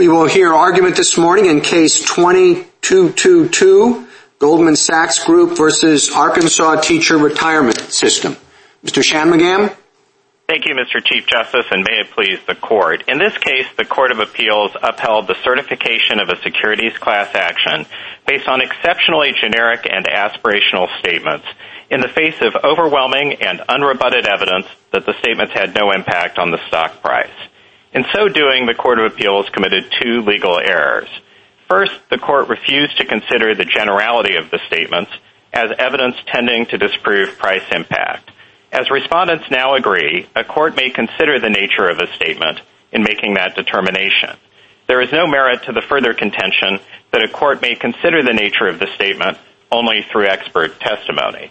We will hear argument this morning in Case 2222, Goldman Sachs Group versus Arkansas Teacher Retirement System. Mr. Shanmugam? Thank you, Mr. Chief Justice, and may it please the Court. In this case, the Court of Appeals upheld the certification of a securities class action based on exceptionally generic and aspirational statements in the face of overwhelming and unrebutted evidence that the statements had no impact on the stock price. In so doing, the Court of Appeals committed two legal errors. First, the Court refused to consider the generality of the statements as evidence tending to disprove price impact. As respondents now agree, a court may consider the nature of a statement in making that determination. There is no merit to the further contention that a court may consider the nature of the statement only through expert testimony.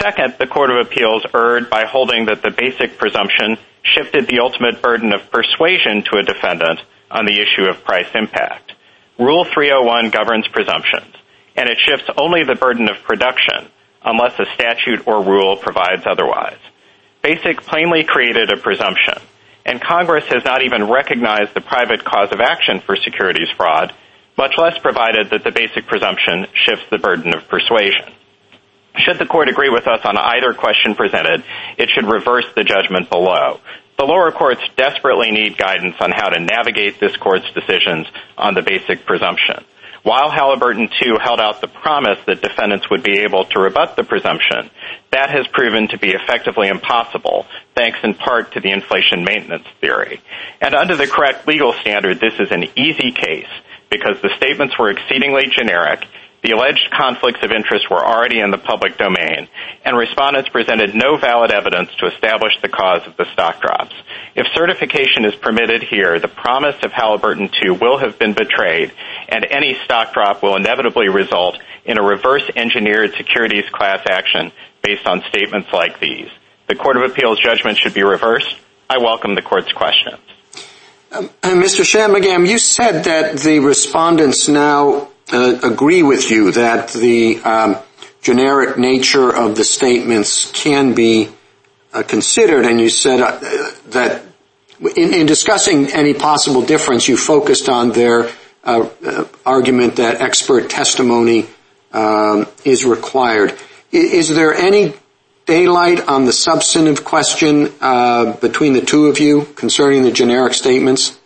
Second, the Court of Appeals erred by holding that the basic presumption shifted the ultimate burden of persuasion to a defendant on the issue of price impact. Rule 301 governs presumptions, and it shifts only the burden of production unless a statute or rule provides otherwise. Basic plainly created a presumption, and Congress has not even recognized the private cause of action for securities fraud, much less provided that the basic presumption shifts the burden of persuasion. Should the Court agree with us on either question presented, it should reverse the judgment below. The lower courts desperately need guidance on how to navigate this Court's decisions on the basic presumption. While Halliburton II held out the promise that defendants would be able to rebut the presumption, that has proven to be effectively impossible, thanks in part to the inflation maintenance theory. And under the correct legal standard, this is an easy case because the statements were exceedingly generic, the alleged conflicts of interest were already in the public domain, and respondents presented no valid evidence to establish the cause of the stock drops. If certification is permitted here, the promise of Halliburton II will have been betrayed, and any stock drop will inevitably result in a reverse-engineered securities class action based on statements like these. The Court of Appeals judgment should be reversed. I welcome the Court's questions. Um, uh, Mr. Shanmugam, you said that the respondents now Uh, agree with you that the um, generic nature of the statements can be uh, considered, and you said uh, that in discussing any possible difference, you focused on their argument that expert testimony um, is required. Is there any daylight on the substantive question between the two of you concerning the generic statements?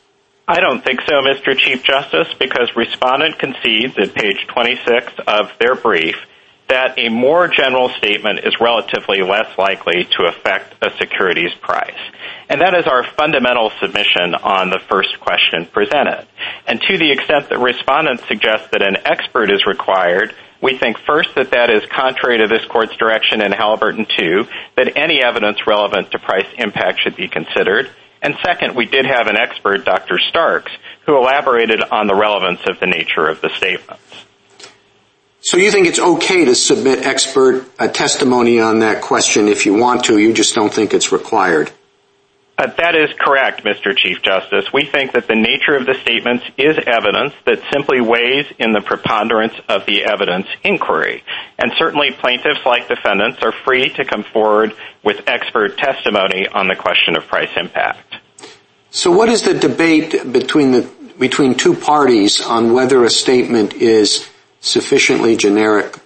I don't think so, Mr. Chief Justice, because respondent concedes at page 26 of their brief that a more general statement is relatively less likely to affect a securities price. And that is our fundamental submission on the first question presented. And to the extent that respondents suggest that an expert is required, we think first that that is contrary to this Court's direction in Halliburton II, that any evidence relevant to price impact should be considered. And second, we did have an expert, Dr. Starks, who elaborated on the relevance of the nature of the statements. So you think it's okay to submit expert uh, testimony on that question if you want to, you just don't think it's required? Uh, that is correct, Mr. Chief Justice. We think that the nature of the statements is evidence that simply weighs in the preponderance of the evidence inquiry. And certainly plaintiffs like defendants are free to come forward with expert testimony on the question of price impact. So what is the debate between the between two parties on whether a statement is sufficiently generic?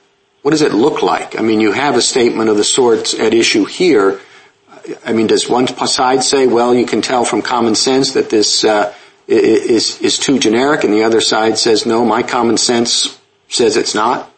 What does it look like? I mean, you have a statement of the sorts at issue here. I mean, does one side say, well, you can tell from common sense that this uh, is is too generic, and the other side says, no, my common sense says it's not?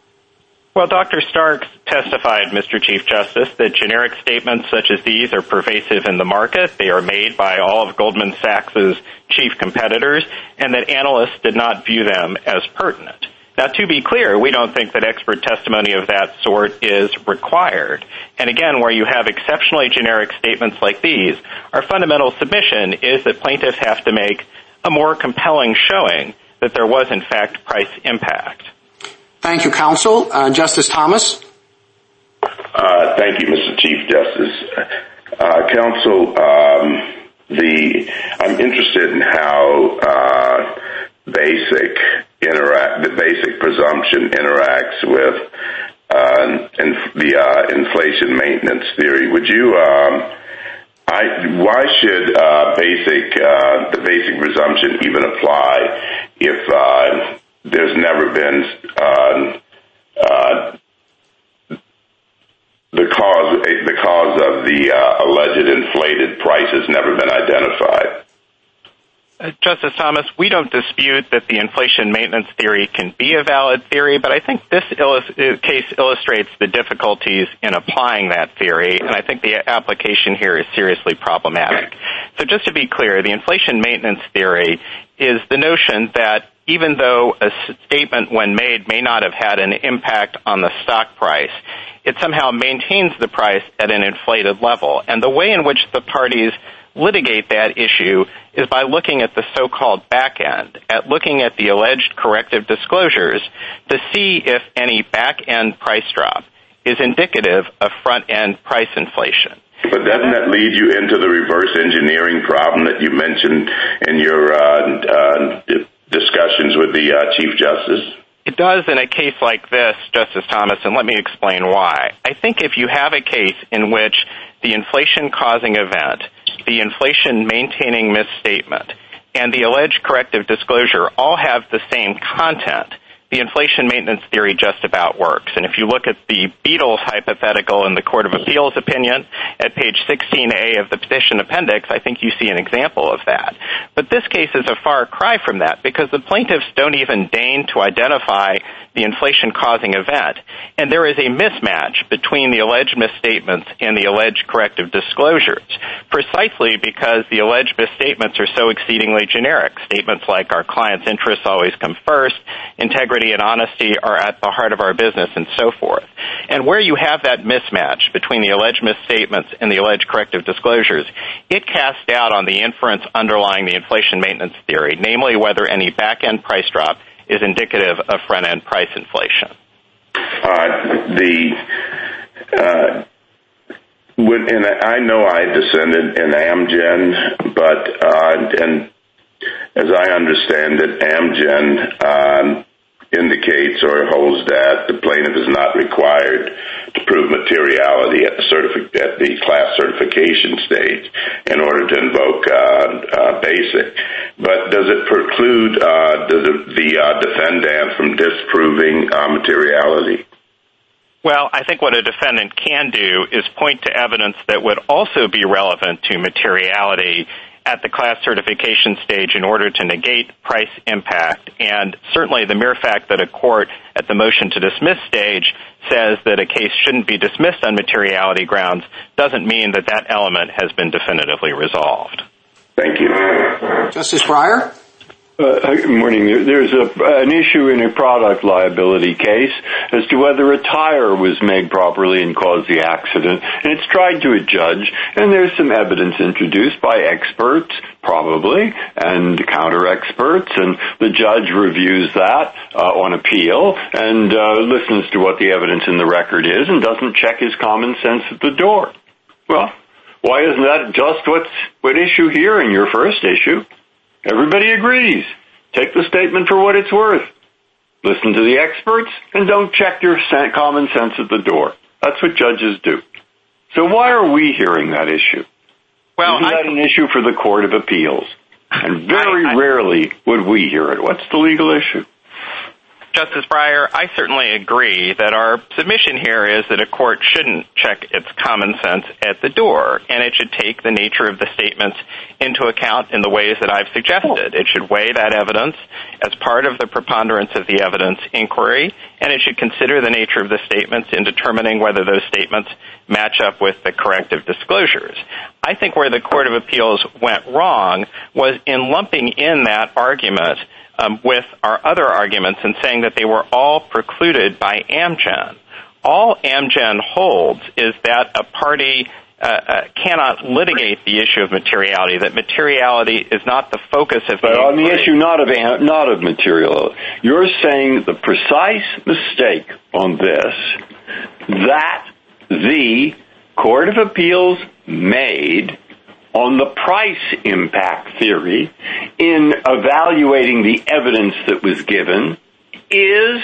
Well, Dr. Starks testified, Mr. Chief Justice, that generic statements such as these are pervasive in the market. They are made by all of Goldman Sachs' chief competitors, and that analysts did not view them as pertinent. Now, to be clear, we don't think that expert testimony of that sort is required. And again, where you have exceptionally generic statements like these, our fundamental submission is that plaintiffs have to make a more compelling showing that there was, in fact, price impact. Thank you, counsel. Uh, Justice Thomas? Uh, thank you, Mr. Chief Justice. Uh, counsel, um the I'm interested in how uh basic interact the basic presumption interacts with uh, the inflation maintenance theory. Would you um, I why should basic the basic presumption even apply if there's never been the cause of the uh, alleged inflated price has never been identified? Uh, Justice Thomas, we don't dispute that the inflation maintenance theory can be a valid theory, but I think this uh, case illustrates the difficulties in applying that theory, and I think the application here is seriously problematic. So just to be clear, the inflation maintenance theory is the notion that even though a statement when made may not have had an impact on the stock price, it somehow maintains the price at an inflated level. And the way in which the parties litigate that issue is by looking at the so-called back end, at looking at the alleged corrective disclosures to see if any back end price drop is indicative of front end price inflation. But doesn't that lead you into the reverse engineering problem that you mentioned in your uh, uh, discussions with the uh, Chief Justice? It does in a case like this, Justice Thomas, and let me explain why. I think if you have a case in which the inflation causing event, the inflation maintaining misstatement, and the alleged corrective disclosure all have the same content, the inflation maintenance theory just about works. And if you look at the Beatles hypothetical in the Court of Appeals opinion at page 16A of the petition appendix, I think you see an example of that. But this case is a far cry from that because the plaintiffs don't even deign to identify the inflation causing event. And there is a mismatch between the alleged misstatements and the alleged corrective disclosures, precisely because the alleged misstatements are so exceedingly generic. Statements like our client's interests always come first, integrity and honesty are at the heart of our business, and so forth. And where you have that mismatch between the alleged misstatements and the alleged corrective disclosures, it casts doubt on the inference underlying the inflation maintenance theory, namely whether any back end price drop is indicative of front end price inflation. Uh, uh, I know I descended in Amgen, but uh, as I understand it, Amgen um, indicates or holds that the plaintiff is not required to prove materiality at the class certification stage in order to invoke uh, uh, BASIC. But does it preclude uh, the defendant from disproving materiality? Well, I think what a defendant can do is point to evidence that would also be relevant to materiality at the class certification stage in order to negate price impact. And certainly the mere fact that a court at the motion to dismiss stage says that a case shouldn't be dismissed on materiality grounds doesn't mean that that element has been definitively resolved. Thank you. Justice Breyer? Good morning. There's an issue in a product liability case as to whether a tire was made properly and caused the accident. And it's tried to a judge, and there's some evidence introduced by experts, probably, and counter experts. And the judge reviews that uh, on appeal and listens to what the evidence in the record is and doesn't check his common sense at the door. Well, why isn't that just what's at issue here in your first issue? Everybody agrees. Take the statement for what it's worth. Listen to the experts and don't check your common sense at the door. That's what judges do. So why are we hearing that issue? Well, Isn't that an issue for the Court of Appeals? And very rarely would we hear it. What's the legal issue? Justice Breyer, I certainly agree that our submission here is that a court shouldn't check its common sense at the door, and it should take the nature of the statements into account in the ways that I've suggested. It should weigh that evidence as part of the preponderance of the evidence inquiry, and it should consider the nature of the statements in determining whether those statements match up with the corrective disclosures. I think where the Court of Appeals went wrong was in lumping in that argument Um, with our other arguments and saying that they were all precluded by Amgen. All Amgen holds is that a party uh, uh, cannot litigate the issue of materiality, that materiality is not the focus of the. But on the issue not of materiality, you're saying the precise mistake on this that the Court of Appeals made on the price impact theory in evaluating the evidence that was given is?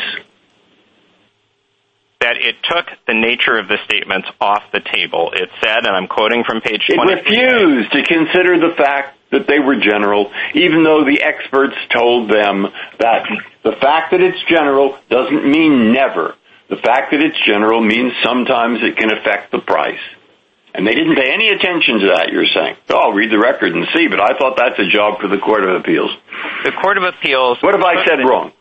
that it took the nature of the statements off the table. It said, and I'm quoting from page 20. It refused to consider the fact that they were general, even though the experts told them that the fact that it's general doesn't mean never. The fact that it's general means sometimes it can affect the price. And they didn't pay any attention to that, you're saying. Oh, I'll read the record and see, but I thought that's a job for the Court of Appeals. The Court of Appeals... What have I said wrong?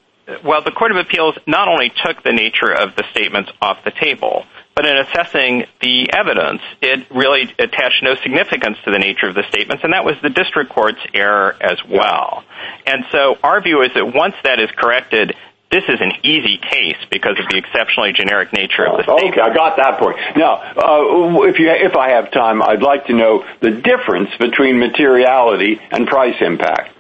Well, the Court of Appeals not only took the nature of the statements off the table, but in assessing the evidence, it really attached no significance to the nature of the statements, and that was the district court's error as well. And so our view is that once that is corrected, this is an easy case because of the exceptionally generic nature of the oh, statement. Okay, I got that point. Now, uh, if I have time, I'd like to know the difference between materiality and price impact,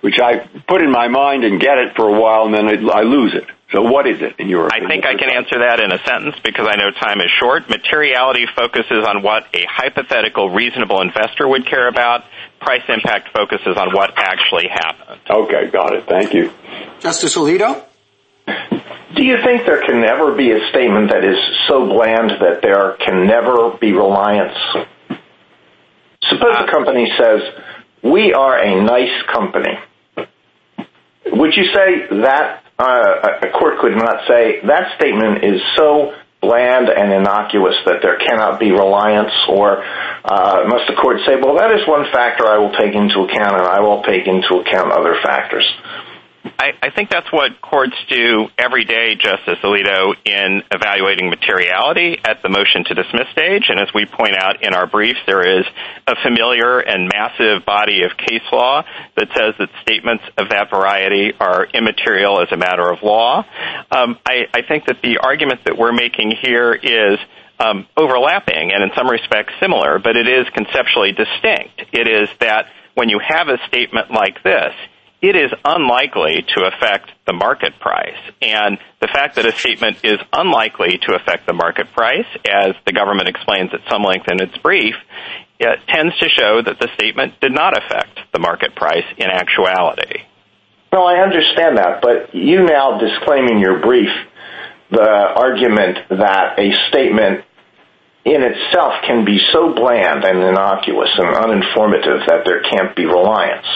which I put in my mind and get it for a while, and then I lose it. So what is it in your opinion? I think I can answer that in a sentence because I know time is short. Materiality focuses on what a hypothetical reasonable investor would care about. Price impact focuses on what actually happened. Okay, got it. Thank you. Justice Alito? Do you think there can never be a statement that is so bland that there can never be reliance? Suppose a company says, we are a nice company. Would you say that uh, a court could not say that statement is so bland and innocuous that there cannot be reliance, or uh, must the court say, well, that is one factor I will take into account, and I will take into account other factors? I think that's what courts do every day, Justice Alito, in evaluating materiality at the motion to dismiss stage. And as we point out in our briefs, there is a familiar and massive body of case law that says that statements of that variety are immaterial as a matter of law. Um, I think that the argument that we're making here is um, overlapping and in some respects similar, but it is conceptually distinct. It is that when you have a statement like this, it is unlikely to affect the market price. And the fact that a statement is unlikely to affect the market price, as the government explains at some length in its brief, tends to show that the statement did not affect the market price in actuality. Well, I understand that, but you now disclaim in your brief the argument that a statement in itself can be so bland and innocuous and uninformative that there can't be reliance.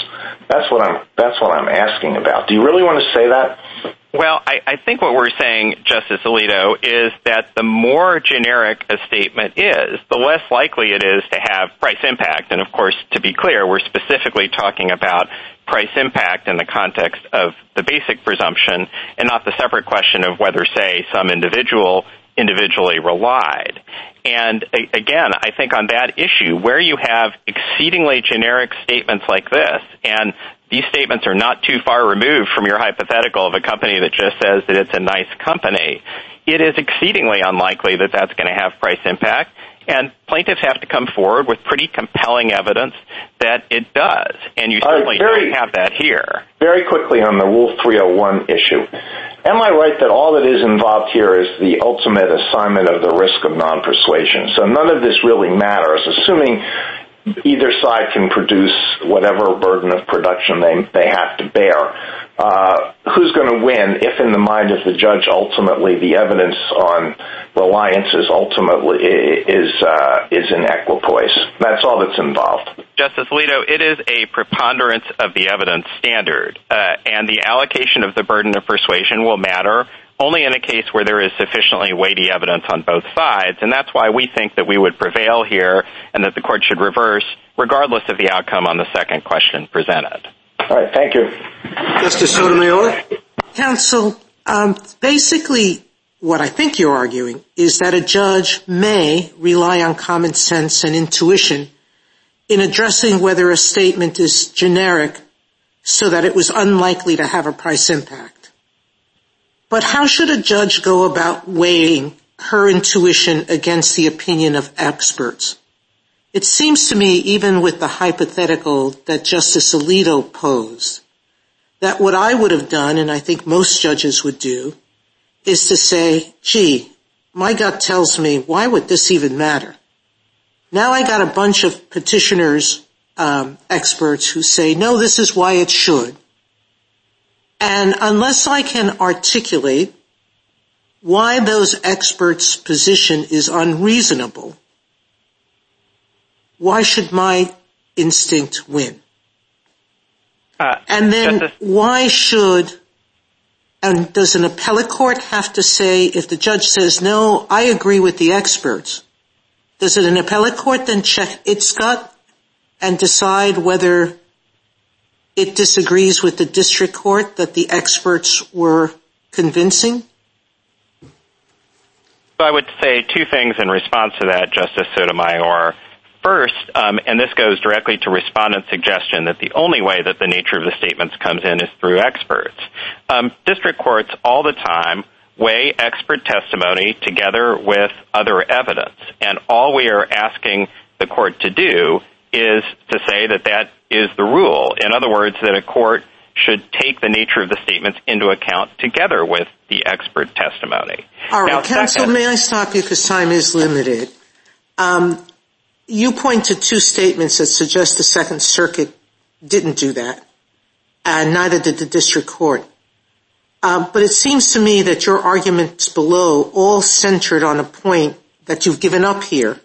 That's what I'm that's what i'm asking about. Do you really want to say that? Well, I think what we're saying, Justice Alito, is that the more generic a statement is, the less likely it is to have price impact. And of course, to be clear, we're specifically talking about price impact in the context of the basic presumption and not the separate question of whether, say, some individual individually relied. And again, I think on that issue, where you have exceedingly generic statements like this, and these statements are not too far removed from your hypothetical of a company that just says that it's a nice company, it is exceedingly unlikely that that's going to have price impact. And plaintiffs have to come forward with pretty compelling evidence that it does. And you certainly don't have that here. Very quickly on the Rule 301 issue, am I right that all that is involved here is the ultimate assignment of the risk of non-persuasion? So none of this really matters, assuming either side can produce whatever burden of production they have to bear. Uh, who's going to win if, in the mind of the judge, ultimately the evidence on reliance is ultimately uh, is in equipoise? That's all that's involved. Justice Alito, it is a preponderance of the evidence standard. Uh, and the allocation of the burden of persuasion will matter only in a case where there is sufficiently weighty evidence on both sides. And that's why we think that we would prevail here and that the court should reverse, regardless of the outcome on the second question presented. All right. Thank you. Justice Sotomayor? Counsel, um, basically what I think you're arguing is that a judge may rely on common sense and intuition in addressing whether a statement is generic so that it was unlikely to have a price impact. But how should a judge go about weighing her intuition against the opinion of experts? It seems to me, even with the hypothetical that Justice Alito posed, that what I would have done, and I think most judges would do, is to say, gee, my gut tells me, why would this even matter? Now I got a bunch of petitioners, um, experts, who say, no, this is why it should. And unless I can articulate why those experts' position is unreasonable, why should my instinct win? Uh, and then why should, and does an appellate court have to say, if the judge says, no, I agree with the experts, does an appellate court then check its gut and decide whether it disagrees with the district court that the experts were convincing? I would say two things in response to that, Justice Sotomayor. First, um, and this goes directly to respondent's suggestion that the only way that the nature of the statements comes in is through experts. Um, district courts all the time weigh expert testimony together with other evidence. And all we are asking the court to do is to say that that is the rule. In other words, that a court should take the nature of the statements into account together with the expert testimony. All right, counsel, may I stop you because time is limited. Um, you point to two statements that suggest the Second Circuit didn't do that, and neither did the district court. Um, but it seems to me that your arguments below all centered on a point that you've given up here.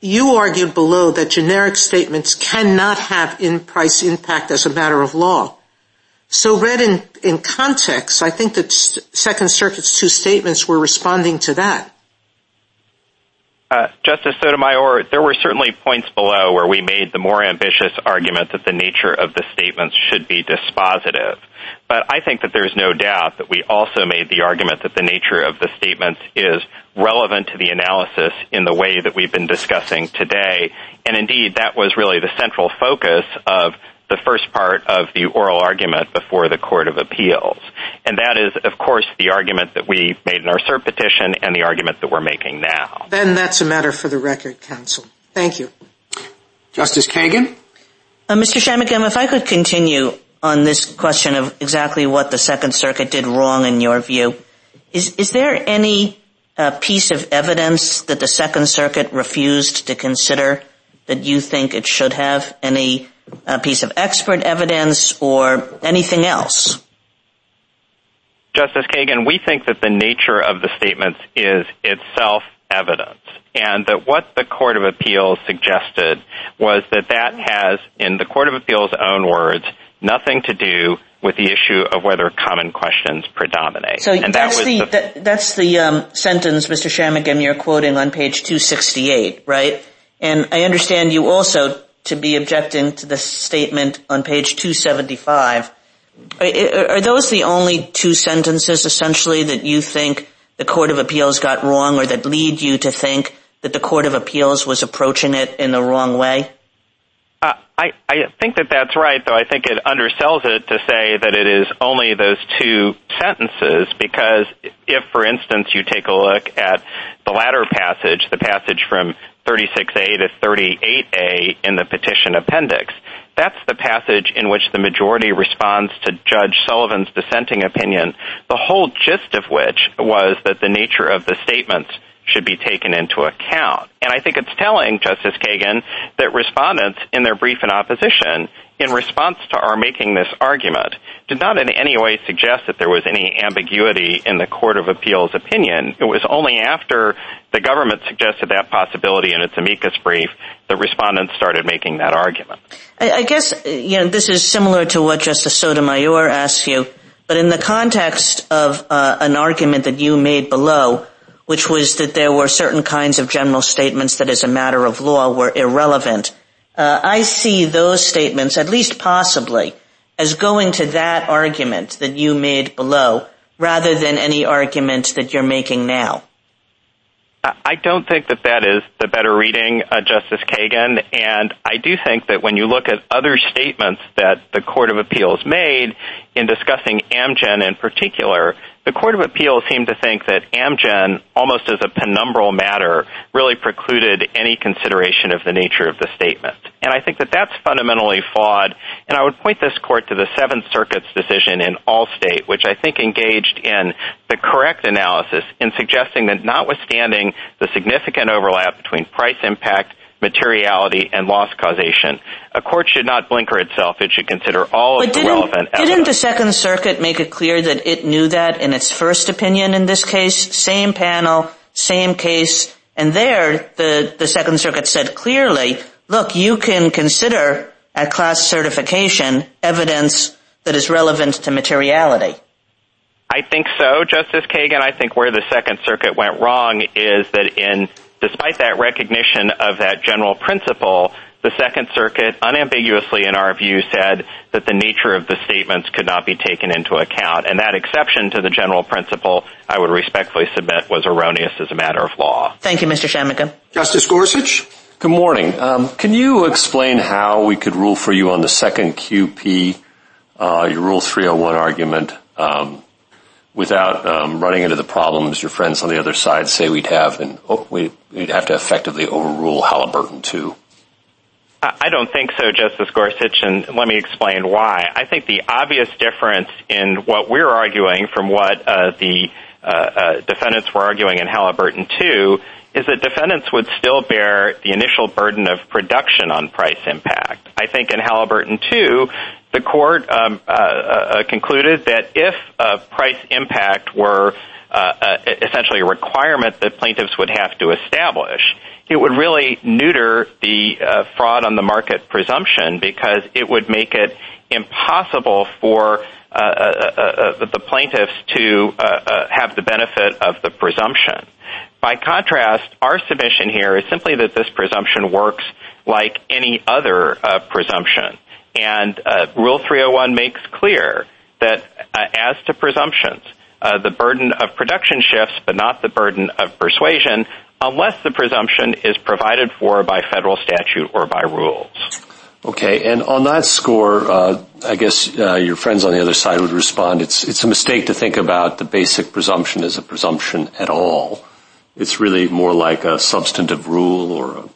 You argued below that generic statements cannot have in-price impact as a matter of law. So read in context, I think that Second Circuit's two statements were responding to that. Uh, Justice Sotomayor, there were certainly points below where we made the more ambitious argument that the nature of the statements should be dispositive. But I think that there's no doubt that we also made the argument that the nature of the statements is relevant to the analysis in the way that we've been discussing today. And indeed, that was really the central focus of the first part of the oral argument before the Court of Appeals. And that is, of course, the argument that we made in our cert petition and the argument that we're making now. Then that's a matter for the record, counsel. Thank you. Justice Kagan? Uh, Mr. Shanmugam, if I could continue on this question of exactly what the Second Circuit did wrong in your view. Is there any piece of evidence that the Second Circuit refused to consider that you think it should have? Any uh, piece of expert evidence or anything else? Justice Kagan, we think that the nature of the statements is itself evidence. And that what the Court of Appeals suggested was that that has, in the Court of Appeals' own words, nothing to do with the issue of whether common questions predominate. So that's the that's the, uhm, sentence, Mr. Shanmugam, you're quoting on page 268, right? And I understand you also to be objecting to the statement on page 275. Are those the only two sentences, essentially, that you think the Court of Appeals got wrong or that lead you to think that the Court of Appeals was approaching it in the wrong way? I think that that's right, though I think it undersells it to say that it is only those two sentences. Because if, for instance, you take a look at the latter passage, the passage from 36A to 38A in the petition appendix, that's the passage in which the majority responds to Judge Sullivan's dissenting opinion, the whole gist of which was that the nature of the statements should be taken into account. And I think it's telling, Justice Kagan, that respondents in their brief in opposition, in response to our making this argument, did not in any way suggest that there was any ambiguity in the Court of Appeals' opinion. It was only after the government suggested that possibility in its amicus brief that respondents started making that argument. I guess you know, this is similar to what Justice Sotomayor asked you, but in the context of uh, an argument that you made below, which was that there were certain kinds of general statements that as a matter of law were irrelevant, uh, I see those statements, at least possibly, as going to that argument that you made below, rather than any argument that you're making now. I don't think that that is the better reading, uh, Justice Kagan. And I do think that when you look at other statements that the Court of Appeals made in discussing Amgen in particular, the Court of Appeals seemed to think that Amgen, almost as a penumbral matter, really precluded any consideration of the nature of the statement. And I think that that's fundamentally flawed. And I would point this Court to the Seventh Circuit's decision in Allstate, which I think engaged in the correct analysis in suggesting that notwithstanding the significant overlap between price impact, materiality, and loss causation. A court should not blinker itself. It should consider all of the relevant evidence. Didn't the Second Circuit make it clear that it knew that in its first opinion in this case? Same panel, same case, and there the Second Circuit said clearly, look, you can consider at class certification evidence that is relevant to materiality. I think so, Justice Kagan. I think where the Second Circuit went wrong is that despite that recognition of that general principle, the Second Circuit unambiguously, in our view, said that the nature of the statements could not be taken into account, and that exception to the general principle, I would respectfully submit, was erroneous as a matter of law. Thank you, Mr. Shanmugam. Justice Gorsuch? Good morning. Um, can you explain how we could rule for you on the second QP, uh, your Rule 301 argument, um, without um, running into the problems your friends on the other side say we'd have and oh, we, would have to effectively overrule Halliburton II? I don't think so, Justice Gorsuch, and let me explain why. I think the obvious difference in what we're arguing from what uh, the uh, uh, defendants were arguing in Halliburton II is that defendants would still bear the initial burden of production on price impact. I think in Halliburton II, the court um, uh, uh, uh, concluded that if price impact were essentially a requirement that plaintiffs would have to establish, it would really neuter the fraud on the market presumption because it would make it impossible for the plaintiffs to have the benefit of the presumption. By contrast, our submission here is simply that this presumption works like any other uh, presumption, and uh, Rule 301 makes clear that uh, as to presumptions, the burden of production shifts but not the burden of persuasion unless the presumption is provided for by federal statute or by rules. Okay, and on that score, I guess your friends on the other side would respond, it's a mistake to think about the basic presumption as a presumption at all. It's really more like a substantive rule or a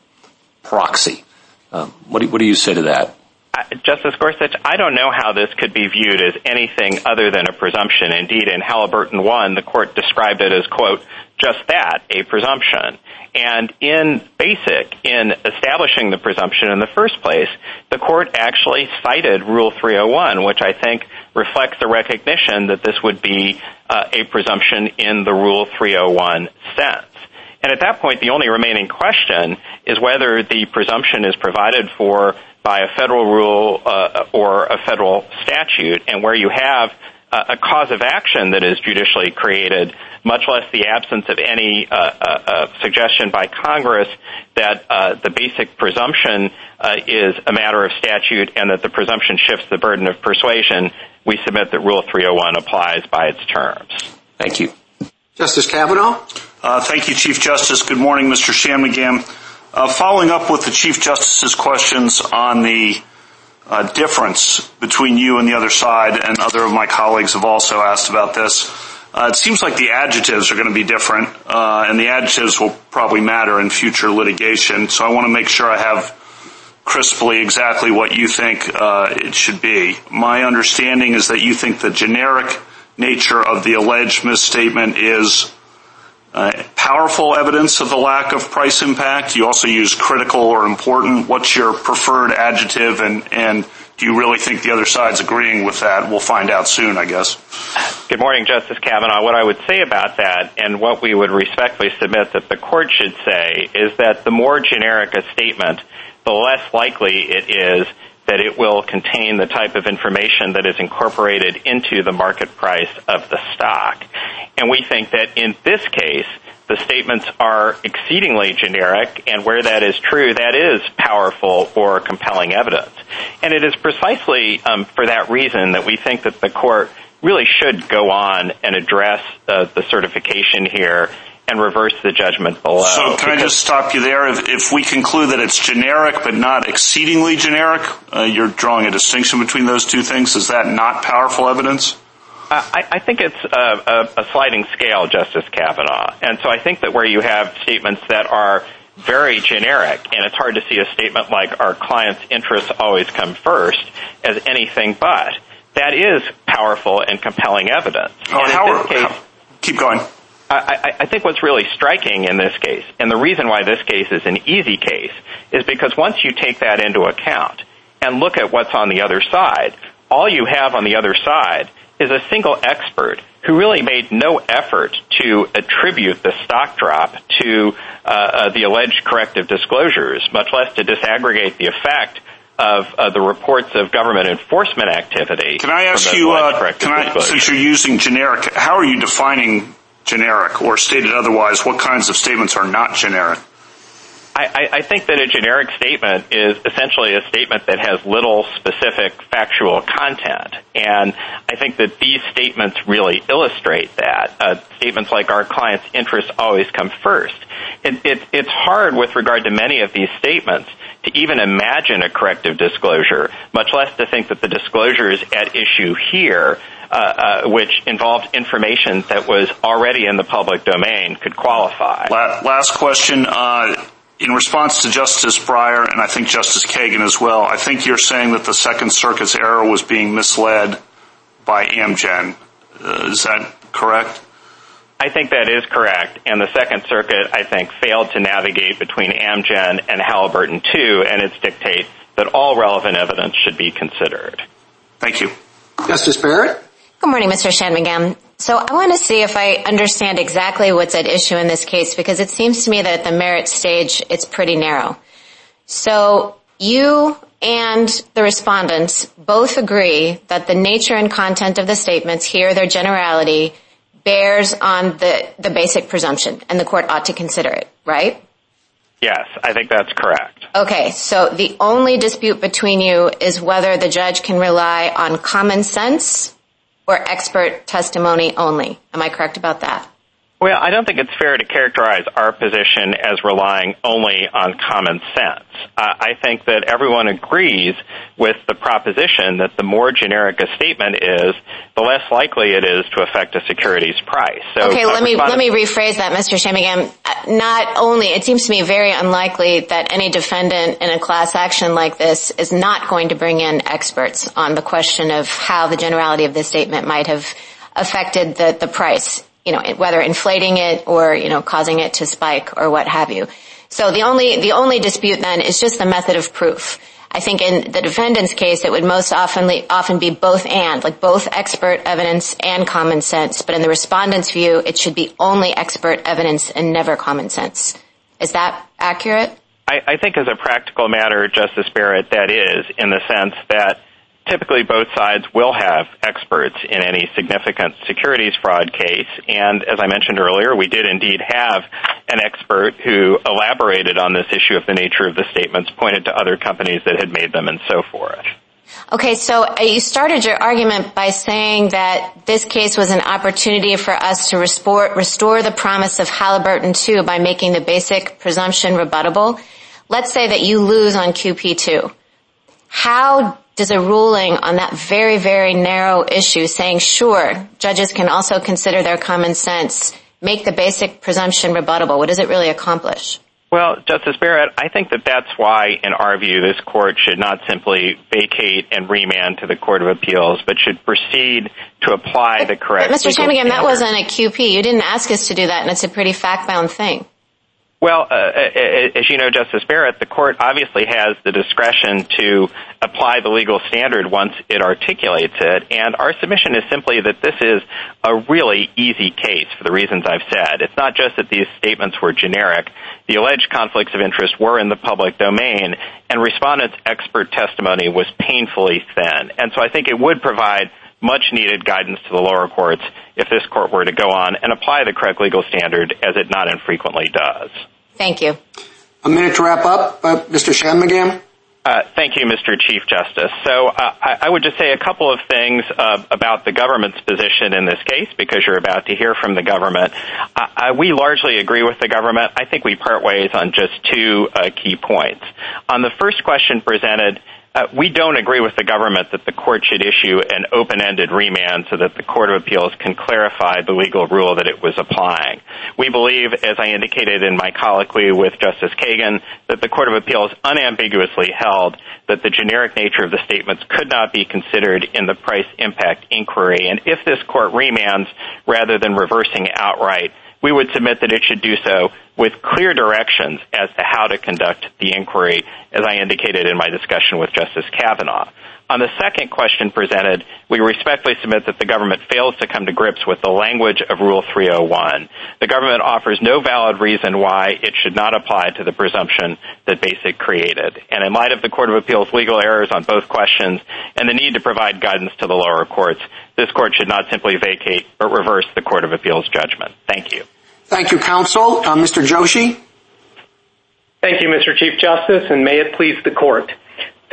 proxy. Um, what do you say to that? Justice Gorsuch, I don't know how this could be viewed as anything other than a presumption. Indeed, in Halliburton 1, the court described it as, quote, just that, a presumption. And in basic, in establishing the presumption in the first place, the court actually cited Rule 301, which I think reflects the recognition that this would be uh, a presumption in the Rule 301 sense. And at that point, the only remaining question is whether the presumption is provided for by a federal rule uh, or a federal statute, and where you have a cause of action that is judicially created, much less the absence of any uh, uh, uh, suggestion by Congress that the basic presumption is a matter of statute and that the presumption shifts the burden of persuasion, we submit that Rule 301 applies by its terms. Thank you. Justice Kavanaugh? Thank you, Chief Justice. Good morning, Mr. Shanmugam. Following up with the Chief Justice's questions on the difference between you and the other side, and other of my colleagues have also asked about this, uh, it seems like the adjectives are going to be different, uh, and the adjectives will probably matter in future litigation. So I want to make sure I have crisply exactly what you think uh, it should be. My understanding is that you think the generic nature of the alleged misstatement is Uh, powerful evidence of the lack of price impact. You also use critical or important. What's your preferred adjective, and do you really think the other side's agreeing with that? We'll find out soon, I guess. Good morning, Justice Kavanaugh. What I would say about that, and what we would respectfully submit that the court should say, is that the more generic a statement, the less likely it is that it will contain the type of information that is incorporated into the market price of the stock. And we think that in this case, the statements are exceedingly generic, and where that is true, that is powerful or compelling evidence. And it is precisely um, for that reason that we think that the court really should go on and address uh, the certification here and reverse the judgment below. So can I just stop you there? If we conclude that it's generic but not exceedingly generic, uh, you're drawing a distinction between those two things. Is that not powerful evidence? Uh, I think it's uh, a sliding scale, Justice Kavanaugh. And so I think that where you have statements that are very generic, and it's hard to see a statement like our client's interests always come first as anything but, that is powerful and compelling evidence. Keep going. I think what's really striking in this case, and the reason why this case is an easy case, is because once you take that into account and look at what's on the other side, all you have on the other side is a single expert who really made no effort to attribute the stock drop to uh, uh, the alleged corrective disclosures, much less to disaggregate the effect of uh, the reports of government enforcement activity. Can I ask you, since you're using generic, how are you defining generic, or stated otherwise, what kinds of statements are not generic? I think that a generic statement is essentially a statement that has little specific factual content, and I think that these statements really illustrate that. Uh, statements like our client's interests always come first. It's hard with regard to many of these statements to even imagine a corrective disclosure, much less to think that the disclosures at issue here, Uh, uh, which involved information that was already in the public domain, could qualify. Last question. Uh, in response to Justice Breyer, and I think Justice Kagan as well, I think you're saying that the Second Circuit's error was being misled by Amgen. Is that correct? I think that is correct, and the Second Circuit, I think, failed to navigate between Amgen and Halliburton II, and its dictate that all relevant evidence should be considered. Thank you. Justice Barrett? Good morning, Mr. Shanmugam. So I want to see if I understand exactly what's at issue in this case, because it seems to me that at the merit stage, it's pretty narrow. So you and the respondents both agree that the nature and content of the statements here, their generality, bears on the basic presumption, and the court ought to consider it, right? Yes, I think that's correct. Okay, so the only dispute between you is whether the judge can rely on common sense or expert testimony only. Am I correct about that? Well, I don't think it's fair to characterize our position as relying only on common sense. I think that everyone agrees with the proposition that the more generic a statement is, the less likely it is to affect a security's price. Okay, let me rephrase that, Mr. Shanmugam. Uh, not only, it seems to me very unlikely that any defendant in a class action like this is not going to bring in experts on the question of how the generality of this statement might have affected the price, whether inflating it or you know, causing it to spike or what have you. So the only the only dispute then is just the method of proof. I think in the defendant's case, it would most often be both and, like both expert evidence and common sense. But in the respondent's view, it should be only expert evidence and never common sense. Is that accurate? I think as a practical matter, Justice Barrett, that is, in the sense that typically both sides will have experts in any significant securities fraud case. And as I mentioned earlier, we did indeed have an expert who elaborated on this issue of the nature of the statements, pointed to other companies that had made them and so forth. Okay, so uh, you started your argument by saying that this case was an opportunity for us to restore the promise of Halliburton II by making the basic presumption rebuttable. Let's say that you lose on QP2. How does a ruling on that very, very narrow issue saying, sure, judges can also consider their common sense, make the basic presumption rebuttable? What does it really accomplish? Well, Justice Barrett, I think that that's why, in our view, this court should not simply vacate and remand to the Court of Appeals, but should proceed to apply the correct legal standard. Mr. Chamberlain, that wasn't a QP. You didn't ask us to do that, and it's a pretty fact-bound thing. Well, uh, uh, uh, as you know, Justice Barrett, the court obviously has the discretion to apply the legal standard once it articulates it, and our submission is simply that this is a really easy case for the reasons I've said. It's not just that these statements were generic. The alleged conflicts of interest were in the public domain, and respondents' expert testimony was painfully thin. And so I think it would provide much-needed guidance to the lower courts if this court were to go on and apply the correct legal standard, as it not infrequently does. Thank you. A minute to wrap up. Uh, Mr. Shanmugam? Uh, thank you, Mr. Chief Justice. So uh, I would just say a couple of things about the government's position in this case, because you're about to hear from the government. We largely agree with the government. I think we part ways on just two key points. On the first question presented, Uh, we don't agree with the government that the court should issue an open-ended remand so that the Court of Appeals can clarify the legal rule that it was applying. We believe, as I indicated in my colloquy with Justice Kagan, that the Court of Appeals unambiguously held that the generic nature of the statements could not be considered in the price impact inquiry. And if this court remands rather than reversing outright, we would submit that it should do so with clear directions as to how to conduct the inquiry, as I indicated in my discussion with Justice Kavanaugh. On the second question presented, we respectfully submit that the government fails to come to grips with the language of Rule 301. The government offers no valid reason why it should not apply to the presumption that BASIC created. And in light of the Court of Appeals' legal errors on both questions and the need to provide guidance to the lower courts, this court should not simply vacate or reverse the Court of Appeals' judgment. Thank you. Thank you, counsel. Uh, Mr. Joshi? Thank you, Mr. Chief Justice, and may it please the Court.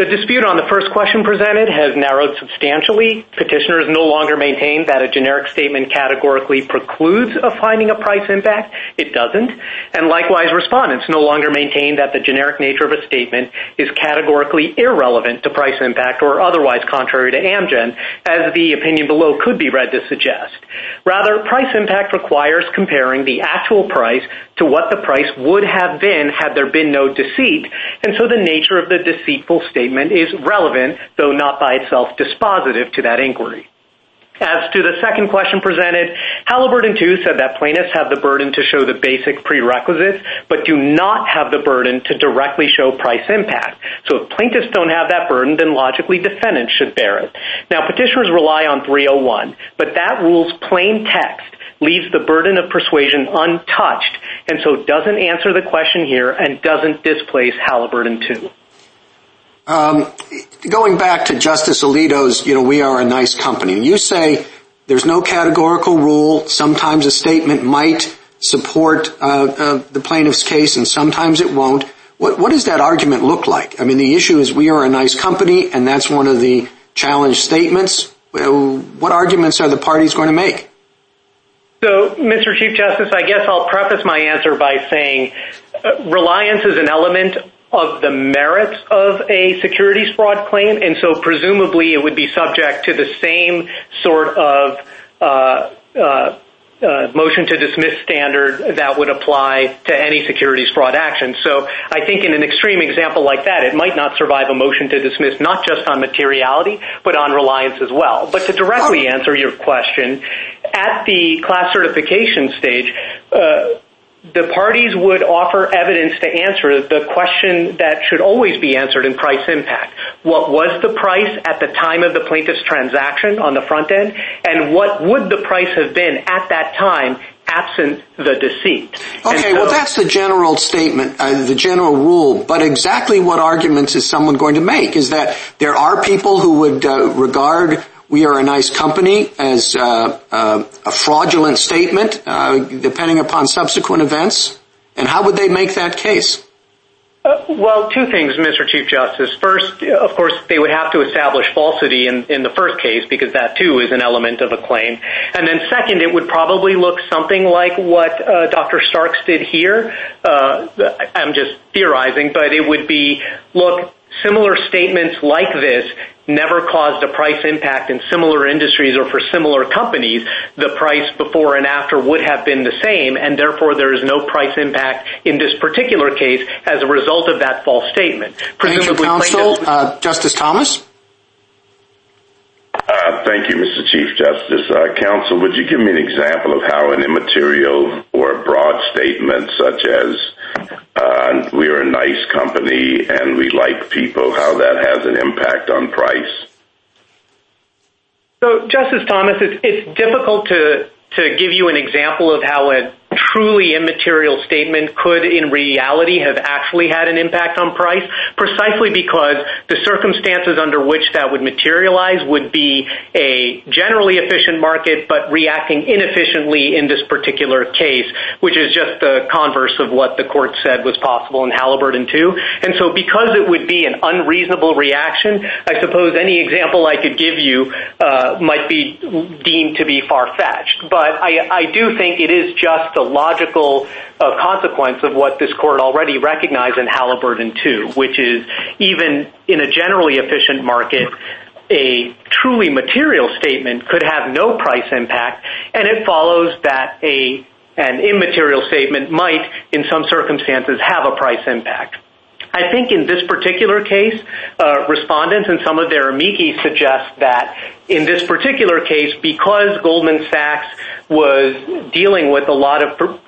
The dispute on the first question presented has narrowed substantially. Petitioners no longer maintain that a generic statement categorically precludes a finding of price impact. It doesn't. And likewise, respondents no longer maintain that the generic nature of a statement is categorically irrelevant to price impact or otherwise contrary to Amgen, as the opinion below could be read to suggest. Rather, price impact requires comparing the actual price to what the price would have been had there been no deceit, and so the nature of the deceitful statement is relevant, though not by itself dispositive to that inquiry. As to the second question presented, Halliburton, too, said that plaintiffs have the burden to show the basic prerequisites, but do not have the burden to directly show price impact. So if plaintiffs don't have that burden, then logically defendants should bear it. Now, petitioners rely on 301, but that rule's plain text leaves the burden of persuasion untouched, and so doesn't answer the question here and doesn't displace Halliburton, too. Um, going back to Justice Alito's, you know, we are a nice company, you say there's no categorical rule. Sometimes a statement might support uh, uh, the plaintiff's case and sometimes it won't. What does that argument look like? I mean, the issue is we are a nice company, and that's one of the challenge statements. Uh, what arguments are the parties going to make? So, Mr. Chief Justice, I guess I'll preface my answer by saying reliance is an element of the merits of a securities fraud claim, and so presumably it would be subject to the same sort of uh, uh, uh, motion to dismiss standard that would apply to any securities fraud action. So I think in an extreme example like that, it might not survive a motion to dismiss not just on materiality, but on reliance as well. But to directly oh. answer your question, at the class certification stage, the parties would offer evidence to answer the question that should always be answered in price impact. What was the price at the time of the plaintiff's transaction on the front end, and what would the price have been at that time absent the deceit? Okay, well, that's the general statement, uh, the general rule, but exactly what arguments is someone going to make? Is that there are people who would uh, regard we are a nice company as uh, uh, a fraudulent statement, uh, depending upon subsequent events, and how would they make that case? Well, two things, Mr. Chief Justice. First, of course, they would have to establish falsity in the first case, because that, too, is an element of a claim. And then second, it would probably look something like what Dr. Starks did here. I'm just theorizing, but it would be, look, similar statements like this never caused a price impact in similar industries or for similar companies. The price before and after would have been the same, and therefore there is no price impact in this particular case as a result of that false statement. Thank you, counsel. Uh, Justice Thomas? Uh, thank you, Mr. Chief Justice. Uh, counsel, would you give me an example of how an immaterial or broad statement such as we are a nice company and we like people, how that has an impact on price? So, Justice Thomas, it's difficult to to give you an example of how a truly immaterial statement could, in reality, have actually had an impact on price, precisely because the circumstances under which that would materialize would be a generally efficient market, but reacting inefficiently in this particular case, which is just the converse of what the court said was possible in Halliburton, too. And so because it would be an unreasonable reaction, I suppose any example I could give you uh, might be deemed to be far-fetched. But I do think it is just logical uh, consequence of what this court already recognized in Halliburton, too, which is even in a generally efficient market, a truly material statement could have no price impact, and it follows that an immaterial statement might, in some circumstances, have a price impact. I think in this particular case, uh, respondents and some of their amici suggest that in this particular case, because Goldman Sachs was dealing with a lot of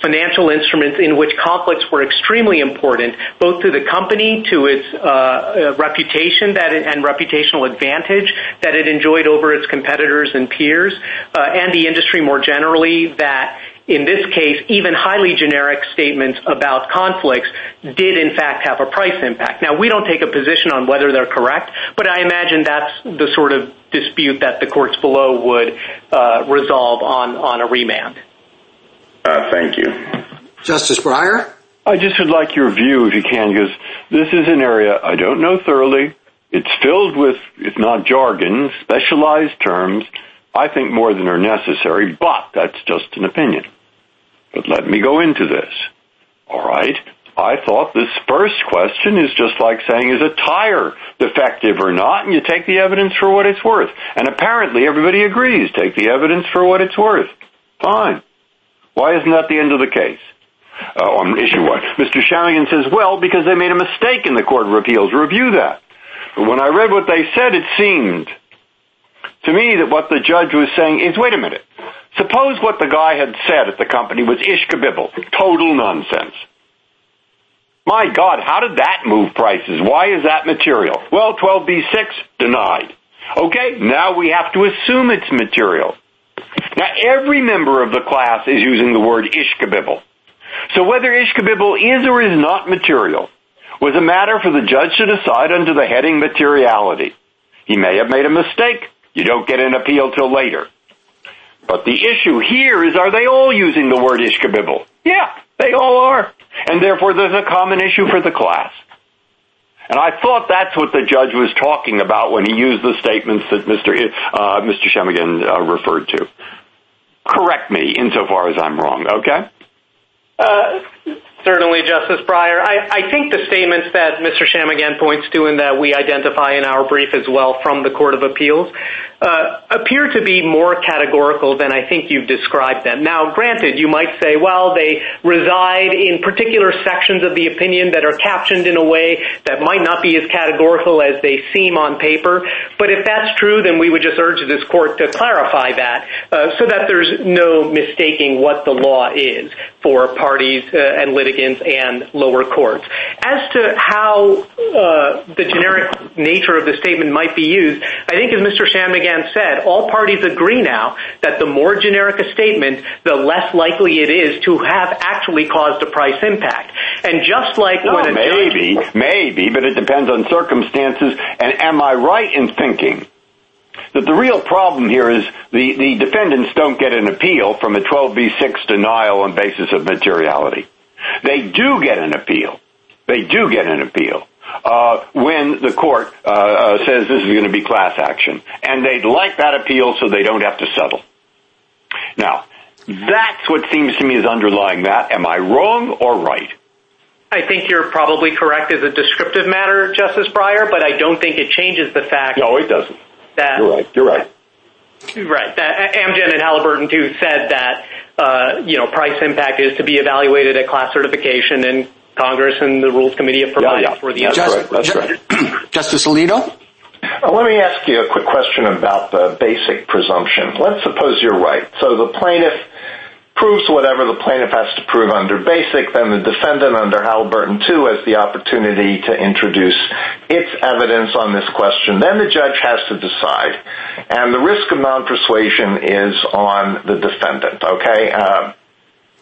financial instruments in which conflicts were extremely important, both to the company, to its uh, uh, reputation and reputational advantage that it enjoyed over its competitors and peers, and the industry more generally, that in this case, even highly generic statements about conflicts did in fact have a price impact. Now, we don't take a position on whether they're correct, but I imagine that's the sort of dispute that the courts below would uh, resolve on a remand. Uh, thank you. Justice Breyer? I just would like your view, if you can, because this is an area I don't know thoroughly. It's filled with, if not jargon, specialized terms, I think more than are necessary, but that's just an opinion. But let me go into this. All right. I thought this first question is just like saying, is a tire defective or not? And you take the evidence for what it's worth. And apparently everybody agrees, take the evidence for what it's worth. Fine. Why isn't that the end of the case? Uh, on issue one. Mr. Shanmugam says, well, because they made a mistake in the Court of Appeals. Review that. But when I read what they said, it seemed to me that what the judge was saying is, wait a minute. Suppose what the guy had said at the company was ishkabibble. Total nonsense. My God, how did that move prices? Why is that material? Well, 12b-6, denied. Okay, now we have to assume it's material. Now, every member of the class is using the word ishkabibble. So whether ishkabibble is or is not material was a matter for the judge to decide under the heading materiality. He may have made a mistake. You don't get an appeal till later. But the issue here is, are they all using the word ishkabibble? Yeah, they all are. And therefore, there's a common issue for the class. And I thought that's what the judge was talking about when he used the statements that Mr. Uh, Shanmugam uh, referred to. Correct me insofar as I'm wrong, okay? Uh, Certainly, Justice Breyer. I think the statements that Mr. Shanmugam points to and that we identify in our brief as well from the Court of Appeals uh, appear to be more categorical than I think you've described them. Now, granted, you might say, well, they reside in particular sections of the opinion that are captioned in a way that might not be as categorical as they seem on paper. But if that's true, then we would just urge this court to clarify that uh, so that there's no mistaking what the law is for parties uh, and litigants and lower courts. As to how uh, the generic nature of the statement might be used, I think as Mr. Shanmugam said, all parties agree now that the more generic a statement, the less likely it is to have actually caused a price impact. And just like when a judge... Maybe, maybe, but it depends on circumstances. And am I right in thinking that the real problem here is the defendants don't get an appeal from a 12b6 denial on basis of materiality. They do get an appeal. They do get an appeal uh, when the court uh, uh, says this is going to be class action. And they'd like that appeal so they don't have to settle. Now, that's what seems to me is underlying that. Am I wrong or right? I think you're probably correct as a descriptive matter, Justice Breyer, but I don't think it changes the fact. No, it doesn't. You're right. You're right. Right. Amgen and Halliburton, too, said that uh, price impact is to be evaluated at class certification and Congress and the Rules Committee have provided for the answer. That's right. Justice Alito? Uh, let me ask you a quick question about the basic presumption. Let's suppose you're right. So the plaintiff proves whatever the plaintiff has to prove under basic, then the defendant under Halliburton, too, has the opportunity to introduce its evidence on this question. Then the judge has to decide. And the risk of non-persuasion is on the defendant. Okay? Um,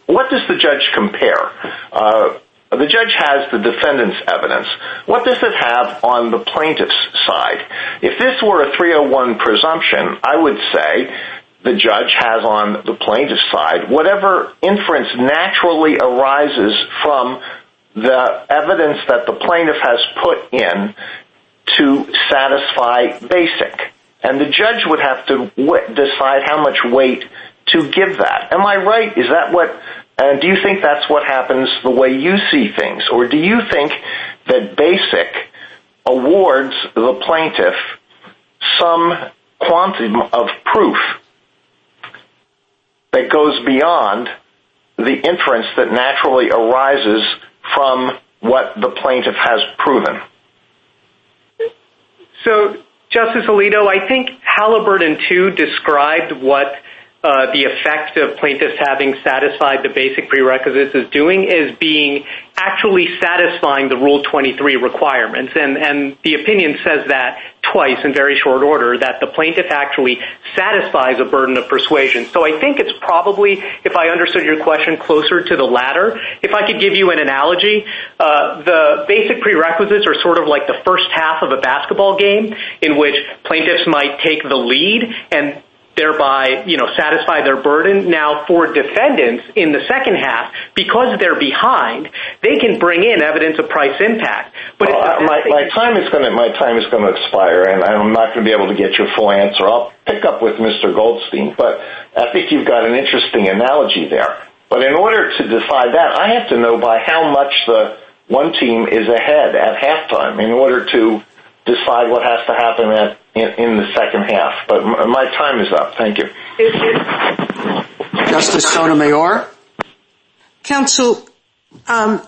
what does the judge compare? Uh, the judge has the defendant's evidence. What does it have on the plaintiff's side? If this were a 301 presumption, I would say the judge has on the plaintiff's side whatever inference naturally arises from the evidence that the plaintiff has put in to satisfy basic. And the judge would have to decide how much weight to give that. Am I right? Is that what, and do you think that's what happens the way you see things? Or do you think that basic awards the plaintiff some quantum of proof that goes beyond the inference that naturally arises from what the plaintiff has proven? So, Justice Alito, I think Halliburton, too, described what Uh, the effect of plaintiffs having satisfied the basic prerequisites is doing is being actually satisfying the Rule 23 requirements. And and the opinion says that twice in very short order, that the plaintiff actually satisfies a burden of persuasion. So I think it's probably, if I understood your question, closer to the latter. If I could give you an analogy, uh, the basic prerequisites are sort of like the first half of a basketball game in which plaintiffs might take the lead and thereby you know, satisfy their burden. Now, for defendants in the second half, because they're behind, they can bring in evidence of price impact. But if you my time is gonna my time is going to expire, and I'm not going to be able to get your full answer. I'll pick up with Mr. Goldstein, but I think you've got an interesting analogy there. But in order to decide that, I have to know by how much the one team is ahead at halftime in order to decide what has to happen in the second half. But my time is up. Thank you. Justice Sotomayor? Counsel, um,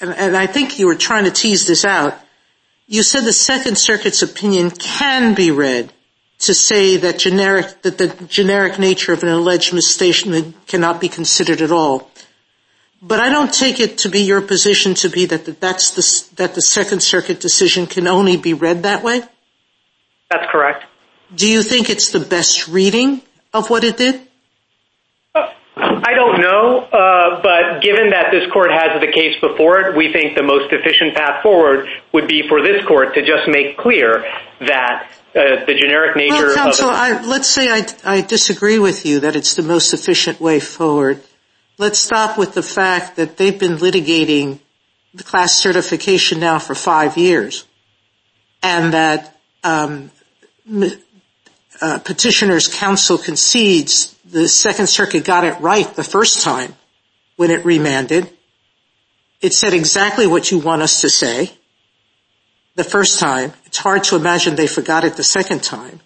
and I think you were trying to tease this out, you said the Second Circuit's opinion can be read to say that the generic nature of an alleged misstatement cannot be considered at all. But I don't take it to be your position to be that the Second Circuit decision can only be read that way? That's correct. Do you think it's the best reading of what it did? Uh, I don't know, uh, but given that this court has the case before it, we think the most efficient path forward would be for this court to just make clear that uh, the generic nature of... Counsel, let's say I disagree with you that it's the most efficient way forward. Let's stop with the fact that they've been litigating the class certification now for five years and that um, uh, Petitioner's Counsel concedes the Second Circuit got it right the first time when it remanded. It said exactly what you want us to say the first time. It's hard to imagine they forgot it the second time.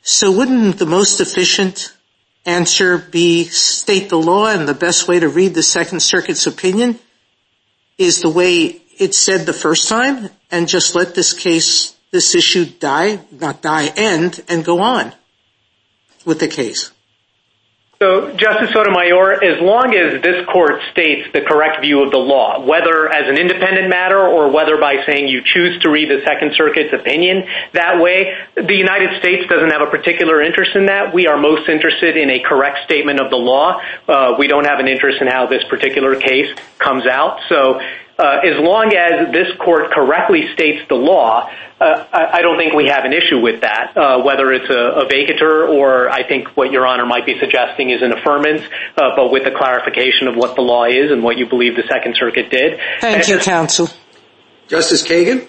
So wouldn't the most efficient answer be state the law and the best way to read the Second Circuit's opinion is the way it said the first time and just let this case, this issue die, not die, end and go on with the case? So, Justice Sotomayor, as long as this court states the correct view of the law, whether as an independent matter or whether by saying you choose to read the Second Circuit's opinion that way, the United States doesn't have a particular interest in that. We are most interested in a correct statement of the law. Uh, we don't have an interest in how this particular case comes out. So, Uh, as long as this court correctly states the law, uh, I don't think we have an issue with that, uh, whether it's a vacatur or I think what Your Honor might be suggesting is an affirmance, but with the clarification of what the law is and what you believe the Second Circuit did. Thank you, Counsel. Justice Kagan?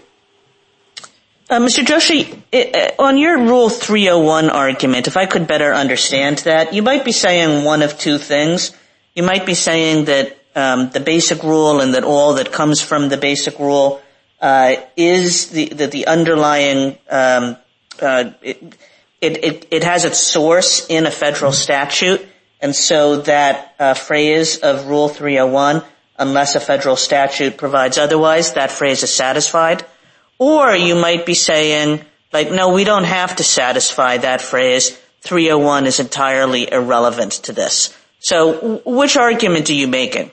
Mr. Joshi, on your Rule 301 argument, if I could better understand that, you might be saying one of two things. You might be saying that Um, the basic rule and that all that comes from the basic rule uh, is that the underlying, um, uh, it has its source in a federal statute and so that uh, phrase of Rule 301, unless a federal statute provides otherwise, that phrase is satisfied. Or you might be saying, like, no, we don't have to satisfy that phrase. 301 is entirely irrelevant to this. So, which argument are you making?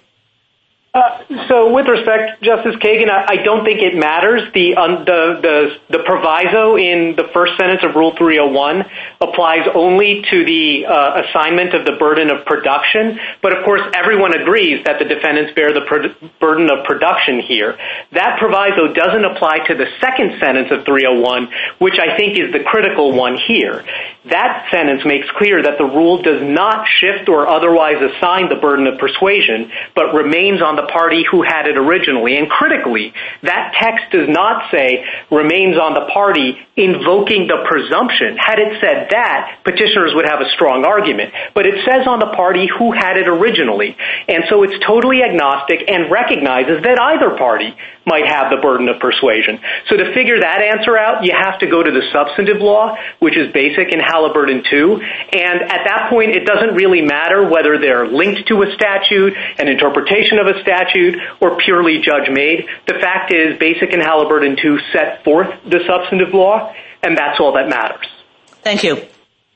Uh, so, with respect, Justice Kagan, I don't think it matters. Um, the proviso in the first sentence of Rule 301 applies only to the uh, assignment of the burden of production, but of course everyone agrees that the defendants bear the burden of production here. That proviso doesn't apply to the second sentence of 301, which I think is the critical one here. That sentence makes clear that the rule does not shift or otherwise assign the burden of persuasion, but remains on the party who had it originally. And critically, that text does not say remains on the party invoking the presumption. Had it said that, petitioners would have a strong argument. But it says on the party who had it originally. And so it's totally agnostic and recognizes that either party might have the burden of persuasion. So to figure that answer out, you have to go to the substantive law, which is basic in Halliburton 2. And at that point, it doesn't really matter whether they're linked to a statute, an interpretation of a statute or purely judge-made. The fact is Basic and Halliburton II set forth the substantive law, and that's all that matters. Thank you.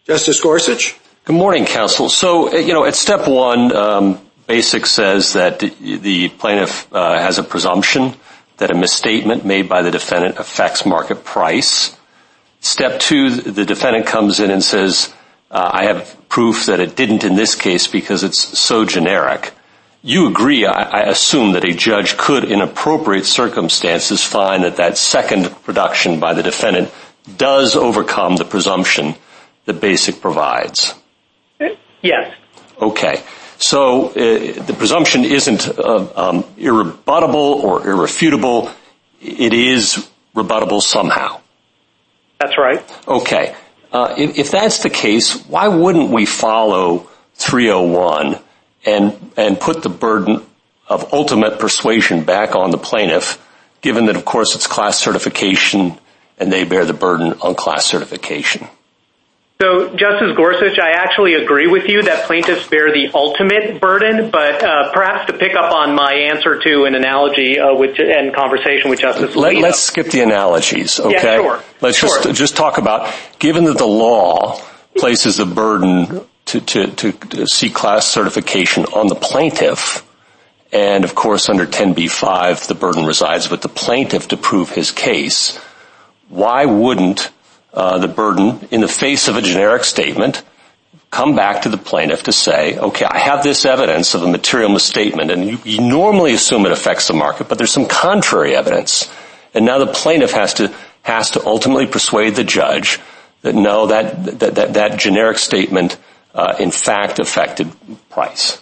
Justice Gorsuch? Good morning, counsel. So, uh, you know, at step one, um, Basic says that the plaintiff uh, has a presumption that a misstatement made by the defendant affects market price. Step two, the defendant comes in and says, uh, I have proof that it didn't in this case because it's so generic. You agree, I assume, that a judge could, in appropriate circumstances, find that that second production by the defendant does overcome the presumption that Basic provides? Yes. Okay. So uh, the presumption isn't uh, um, irrebuttable or irrefutable. It is rebuttable somehow. That's right. Okay. Uh, if that's the case, why wouldn't we follow 301 and put the burden of ultimate persuasion back on the plaintiff, given that, of course, it's class certification and they bear the burden on class certification? So, Justice Gorsuch, I actually agree with you that plaintiffs bear the ultimate burden, but uh, perhaps to pick up on my answer to an analogy uh, and conversation with Justice Alito. Let's skip the analogies, okay? Yeah, sure. Let's just just talk about, given that the law places the burden to seek class certification on the plaintiff, and, of course, under 10b-5, the burden resides with the plaintiff to prove his case, why wouldn't uh, the burden, in the face of a generic statement, come back to the plaintiff to say, okay, I have this evidence of a material misstatement, and you normally assume it affects the market, but there's some contrary evidence, and now the plaintiff has to has to ultimately persuade the judge that, no, that, that, that, that generic statement, Uh, in fact, affected price.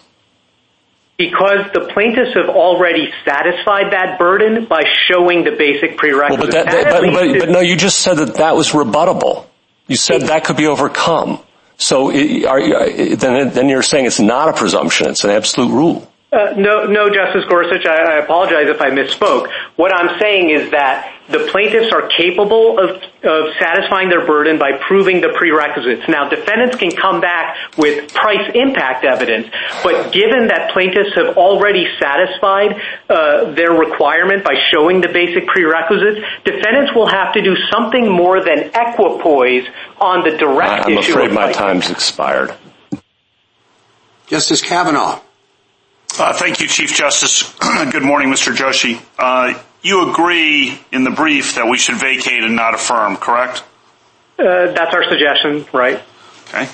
Because the plaintiffs have already satisfied that burden by showing the basic prerequisites. But, no, you just said that that was rebuttable. You said that could be overcome. So then you're saying it's not a presumption, it's an absolute rule. Uh, no, Justice Gorsuch, I apologize if I misspoke. What I'm saying is that the plaintiffs are capable of satisfying their burden by proving the prerequisites. Now, defendants can come back with price impact evidence, but given that plaintiffs have already satisfied uh, their requirement by showing the basic prerequisites, defendants will have to do something more than equipoise on the direct issue. I'm afraid my time's expired. Justice Kavanaugh. Uh, thank you, Chief Justice. Good morning, Mr. Joshi. Uh, You agree in the brief that we should vacate and not affirm, correct? Uh, that's our suggestion, right. Okay.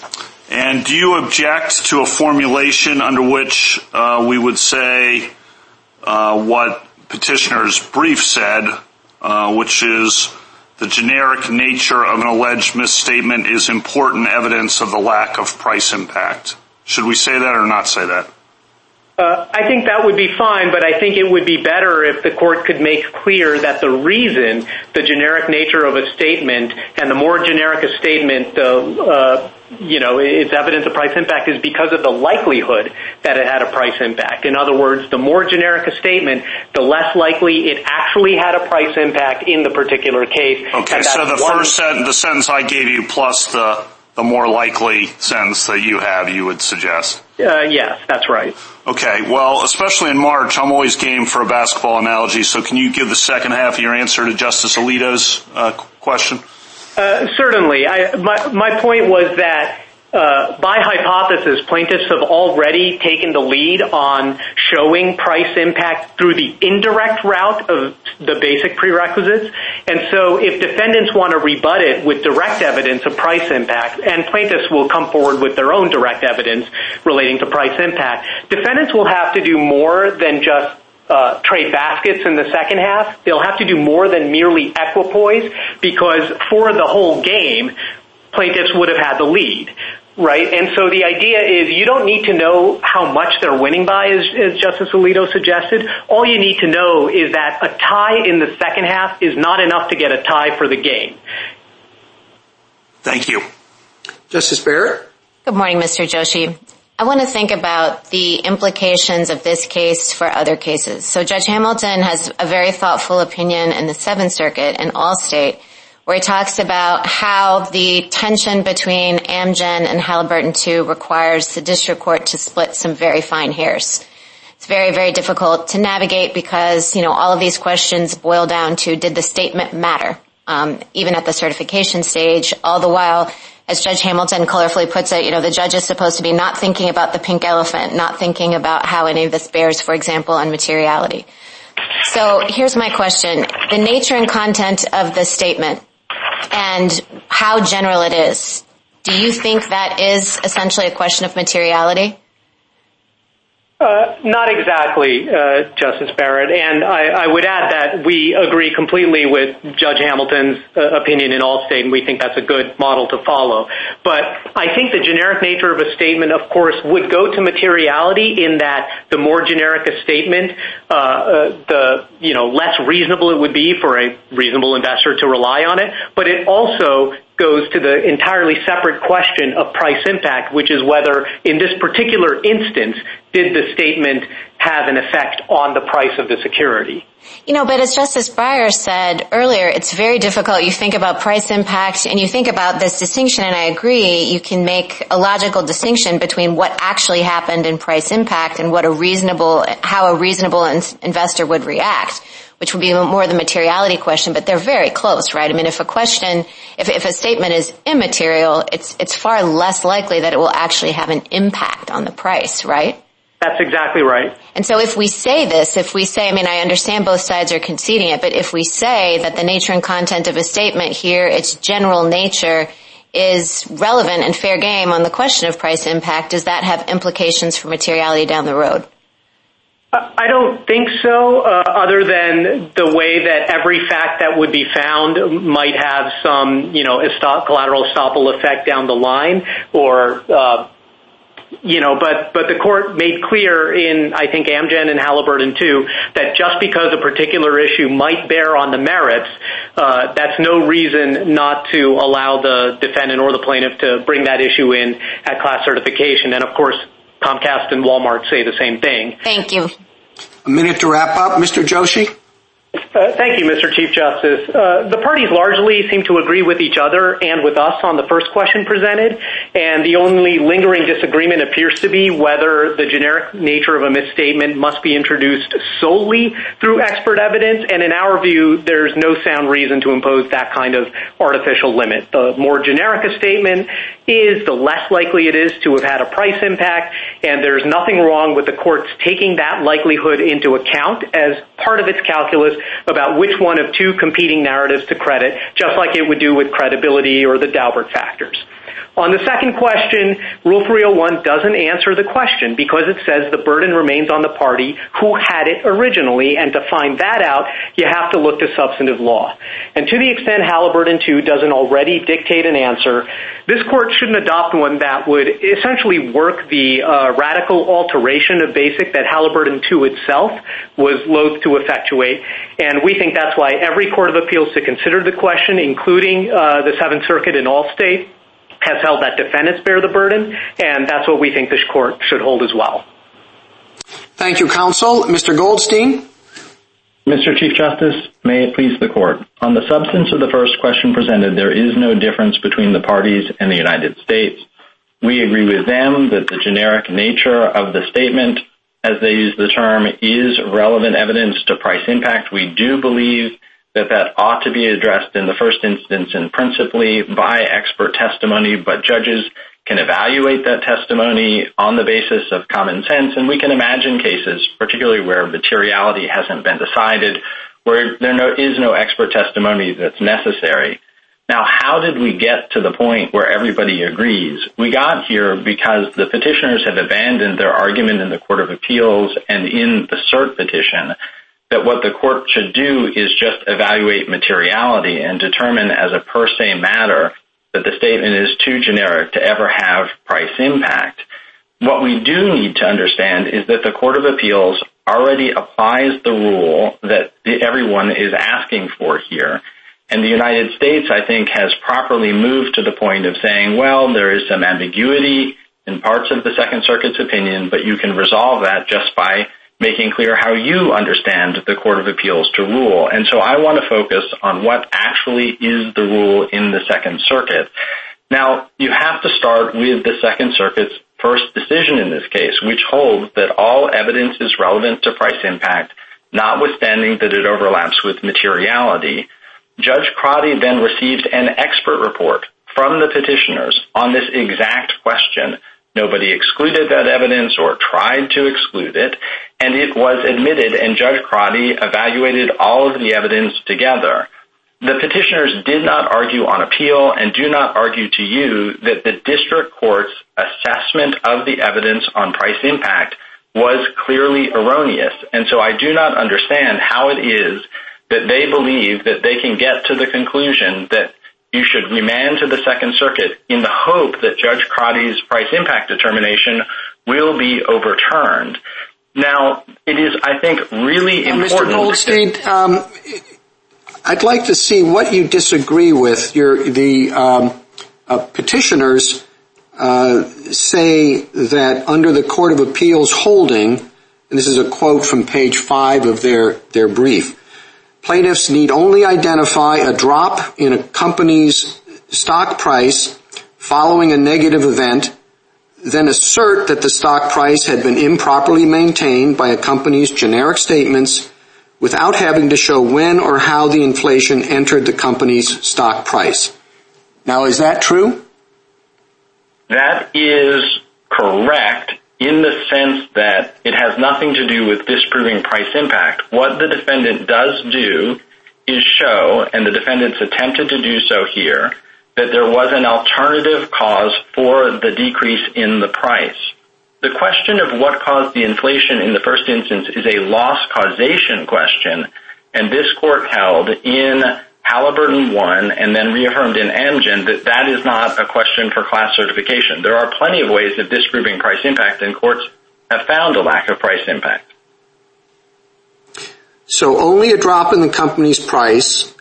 And do you object to a formulation under which uh, we would say uh, what Petitioner's brief said, which is the generic nature of an alleged misstatement is important evidence of the lack of price impact? Should we say that or not say that? I think that would be fine, but I think it would be better if the court could make clear that the reason the generic nature of a statement and the more generic a statement, the uh you know, it's evidence of price impact is because of the likelihood that it had a price impact. In other words, the more generic a statement, the less likely it actually had a price impact in the particular case. Okay, so the first sentence, the sentence I gave you plus the more likely sentence that you have, you would suggest? Uh, yes, that's right. Okay, well, especially in March, I'm always game for a basketball analogy, so can you give the second half of your answer to Justice Alito's uh, question? Uh, certainly. I, my, My point was that Uh, by hypothesis, plaintiffs have already taken the lead on showing price impact through the indirect route of the basic prerequisites, and so if defendants want to rebut it with direct evidence of price impact, and plaintiffs will come forward with their own direct evidence relating to price impact, defendants will have to do more than just uh, trade baskets in the second half. They'll have to do more than merely equipoise because for the whole game, plaintiffs would have had the lead, right? And so the idea is you don't need to know how much they're winning by, as Justice Alito suggested. All you need to know is that a tie in the second half is not enough to get a tie for the game. Thank you. Justice Barrett? Good morning, Mr. Joshi. I want to think about the implications of this case for other cases. So Judge Hamilton has a very thoughtful opinion in the Seventh Circuit in Allstate where he talks about how the tension between Amgen and Halliburton II requires the district court to split some very fine hairs. It's very, very difficult to navigate because, you know, all of these questions boil down to did the statement matter, um, even at the certification stage, all the while, as Judge Hamilton colorfully puts it, you know, the judge is supposed to be not thinking about the pink elephant, not thinking about how any of this bears, for example, on materiality. So here's my question. The nature and content of the statement and how general it is, do you think that is essentially a question of materiality? Uh, not exactly, uh, Justice Barrett. And I would add that we agree completely with Judge Hamilton's uh, opinion in Allstate, and we think that's a good model to follow. But I think the generic nature of a statement, of course, would go to materiality in that the more generic a statement, the, less reasonable it would be for a reasonable investor to rely on it. But it also goes to the entirely separate question of price impact, which is whether in this particular instance, did the statement have an effect on the price of the security? You know, but as Justice Breyer said earlier, it's very difficult. You think about price impact and you think about this distinction, and I agree, you can make a logical distinction between what actually happened in price impact and what a reasonable, how a reasonable investor would react, which would be more the materiality question, but they're very close, right? I mean, if a question, if a statement is immaterial, it's far less likely that it will actually have an impact on the price, right? That's exactly right. And so if we say this, if we say, I mean, I understand both sides are conceding it, but if we say that the nature and content of a statement here, its general nature is relevant and fair game on the question of price impact, does that have implications for materiality down the road? I don't think so, uh, other than the way that every fact that would be found might have some, you know, collateral estoppel effect down the line or, uh, you know, but the court made clear in, I think, Amgen and Halliburton too, that just because a particular issue might bear on the merits, uh, that's no reason not to allow the defendant or the plaintiff to bring that issue in at class certification. And of course, Comcast and Walmart say the same thing. Thank you. A minute to wrap up. Mr. Joshi? Uh, thank you, Mr. Chief Justice. Uh, the parties largely seem to agree with each other and with us on the first question presented, and the only lingering disagreement appears to be whether the generic nature of a misstatement must be introduced solely through expert evidence, and in our view, there's no sound reason to impose that kind of artificial limit. The more generic a statement is, the less likely it is to have had a price impact, and there's nothing wrong with the courts taking that likelihood into account as part of its calculus about which one of two competing narratives to credit, just like it would do with credibility or the Daubert factors. On the second question, Rule 301 doesn't answer the question because it says the burden remains on the party who had it originally, and to find that out, you have to look to substantive law. And to the extent Halliburton 2 doesn't already dictate an answer, this court shouldn't adopt one that would essentially work the uh, radical alteration of BASIC that Halliburton 2 itself was loath to effectuate, and we think that's why every court of appeals to consider the question, including uh, the Seventh Circuit in all states, has held that defendants bear the burden, and that's what we think this court should hold as well. Thank you, counsel. Mr. Goldstein? Mr. Chief Justice, may it please the court. On the substance of the first question presented, there is no difference between the parties and the United States. We agree with them that the generic nature of the statement, as they use the term, is relevant evidence to price impact. We do believe that that ought to be addressed in the first instance and principally by expert testimony, but judges can evaluate that testimony on the basis of common sense, and we can imagine cases, particularly where materiality hasn't been decided, where there is no expert testimony that's necessary. Now, how did we get to the point where everybody agrees? We got here because the petitioners have abandoned their argument in the Court of Appeals and in the cert petition that what the court should do is just evaluate materiality and determine as a per se matter that the statement is too generic to ever have price impact. What we do need to understand is that the Court of Appeals already applies the rule that everyone is asking for here, and the United States, I think, has properly moved to the point of saying, well, there is some ambiguity in parts of the Second Circuit's opinion, but you can resolve that just by making clear how you understand the Court of Appeals to rule. And so I want to focus on what actually is the rule in the Second Circuit. Now, you have to start with the Second Circuit's first decision in this case, which holds that all evidence is relevant to price impact, notwithstanding that it overlaps with materiality. Judge Crotty then received an expert report from the petitioners on this exact question. Nobody excluded that evidence or tried to exclude it, and it was admitted, and Judge Crotty evaluated all of the evidence together. The petitioners did not argue on appeal and do not argue to you that the district court's assessment of the evidence on price impact was clearly erroneous, and so I do not understand how it is that they believe that they can get to the conclusion that you should remand to the Second Circuit in the hope that Judge Crotty's price impact determination will be overturned. Now, it is, I think, really uh, important... Mr. Goldstein, um, I'd like to see what you disagree with. The um, uh, petitioners uh, say that under the Court of Appeals holding, and this is a quote from page five of their their brief, plaintiffs need only identify a drop in a company's stock price following a negative event, then assert that the stock price had been improperly maintained by a company's generic statements without having to show when or how the inflation entered the company's stock price. Now, is that true? That is correct in the sense that it has nothing to do with disproving price impact. What the defendant does do is show, and the defendants attempted to do so here, that there was an alternative cause for the decrease in the price. The question of what caused the inflation in the first instance is a loss causation question, and this court held in Halliburton 1 and then reaffirmed in Amgen that that is not a question for class certification. There are plenty of ways of disproving price impact, and courts have found a lack of price impact. So only a drop in the company's price,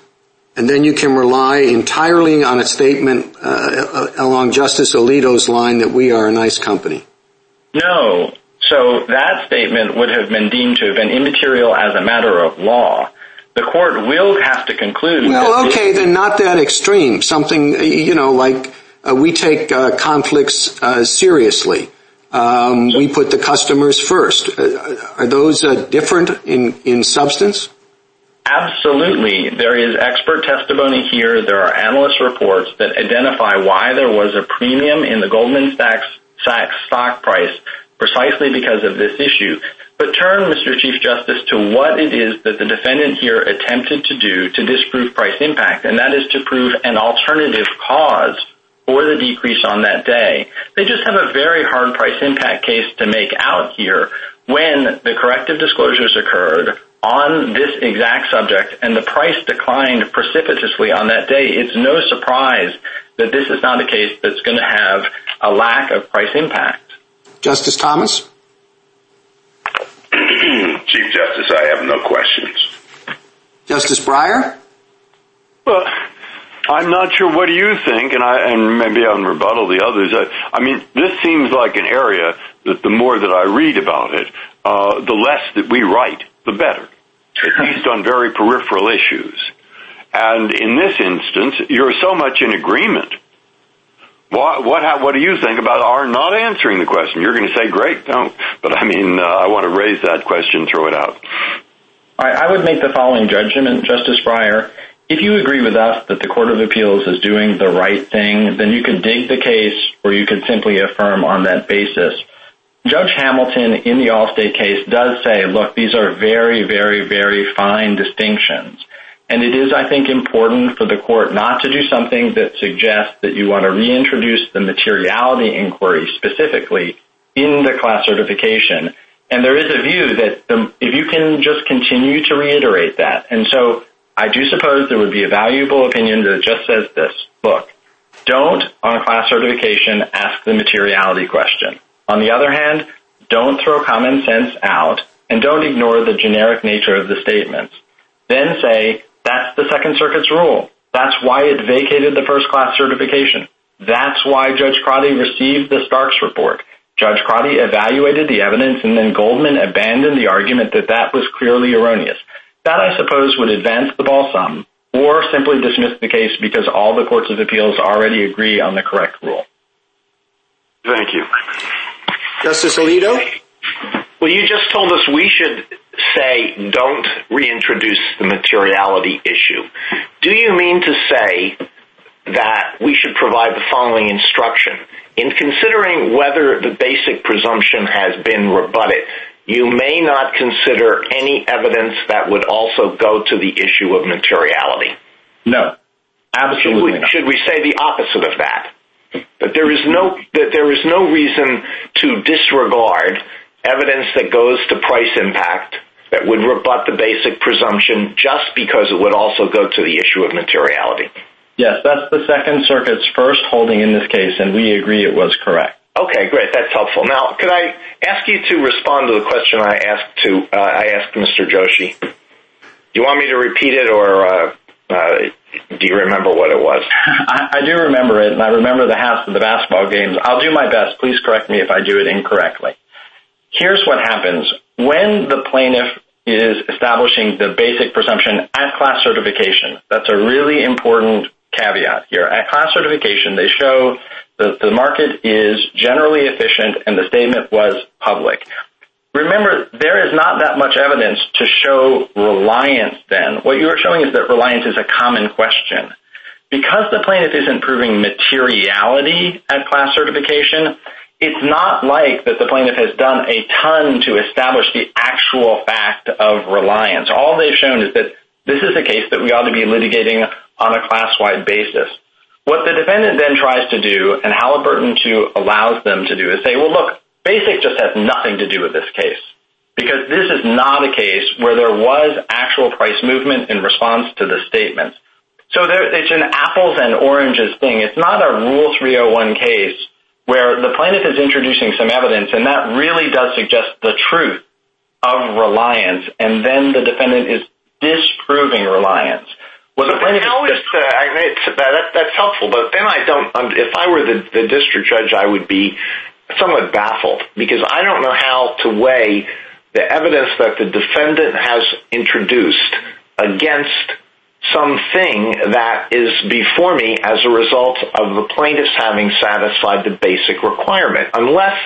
and then you can rely entirely on a statement uh, along Justice Alito's line that we are a nice company. No. So that statement would have been deemed to have been immaterial as a matter of law. The court will have to conclude... Well, okay, then not that extreme. Something, you know, like uh, we take uh, conflicts uh, seriously. Um, we put the customers first. Are those different in substance? Absolutely. There is expert testimony here. There are analyst reports that identify why there was a premium in the Goldman Sachs stock price precisely because of this issue. But turn, Mr. Chief Justice, to what it is that the defendant here attempted to do to disprove price impact, and that is to prove an alternative cause for the decrease on that day. They just have a very hard price impact case to make out here when the corrective disclosures occurred on this exact subject and the price declined precipitously on that day. It's no surprise that this is not a case that's going to have a lack of price impact. Justice Thomas? Chief Justice, I have no questions. Justice Breyer? Well, I'm not sure what do you think, and I, and maybe I'll rebuttal the others. I mean, this seems like an area that the more that I read about it, uh, the less that we write, the better, at least on very peripheral issues. And in this instance, you're so much in agreement. What do you think about our not answering the question? You're going to say, great, don't. But I mean, uh, I want to raise that question, throw it out. I would make the following judgment, Justice Breyer. If you agree with us that the Court of Appeals is doing the right thing, then you can dig the case or you can simply affirm on that basis. Judge Hamilton, in the Allstate case, does say, look, these are very, very, very fine distinctions. And it is, I think, important for the court not to do something that suggests that you want to reintroduce the materiality inquiry specifically in the class certification. And there is a view that if you can just continue to reiterate that. And so I do suppose there would be a valuable opinion that just says this. Look, don't, on class certification, ask the materiality question. On the other hand, don't throw common sense out and don't ignore the generic nature of the statements. Then say, that's the Second Circuit's rule. That's why it vacated the first class certification. That's why Judge Crotty received the Starks report. Judge Crotty evaluated the evidence and then Goldman abandoned the argument that that was clearly erroneous. That, I suppose, would advance the ball some or simply dismiss the case because all the courts of appeals already agree on the correct rule. Thank you. Justice Alito? Well, you just told us we should say don't reintroduce the materiality issue. Do you mean to say that we should provide the following instruction? In considering whether the basic presumption has been rebutted, you may not consider any evidence that would also go to the issue of materiality. No, absolutely not. Should we say the opposite of that? That there is no reason to disregard evidence that goes to price impact that would rebut the basic presumption just because it would also go to the issue of materiality. Yes, that's the Second Circuit's first holding in this case, and we agree it was correct. Okay, great. That's helpful. Now, could I ask you to respond to the question I asked to uh I asked Mr. Joshi? Do you want me to repeat it, or do you remember what it was? I do remember it, and I remember the half of the basketball games. I'll do my best. Please correct me if I do it incorrectly. Here's what happens. When the plaintiff is establishing the basic presumption at class certification, that's a really important caveat here. At class certification, they show that the market is generally efficient and the statement was public. Remember, there is not that much evidence to show reliance then. What you are showing is that reliance is a common question. Because the plaintiff isn't proving materiality at class certification, it's not like that the plaintiff has done a ton to establish the actual fact of reliance. All they've shown is that this is a case that we ought to be litigating on a class-wide basis. What the defendant then tries to do, and Halliburton 2, allows them to do, is say, well, look, basic just has nothing to do with this case. Because this is not a case where there was actual price movement in response to the statement. So it's an apples and oranges thing. It's not a Rule 301 case where the plaintiff is introducing some evidence, and that really does suggest the truth of reliance, and then the defendant is disproving reliance. That's helpful, but then I don't, if I were the district judge, I would be somewhat baffled. Because I don't know how to weigh the evidence that the defendant has introduced against something that is before me as a result of the plaintiff's having satisfied the basic requirement. Unless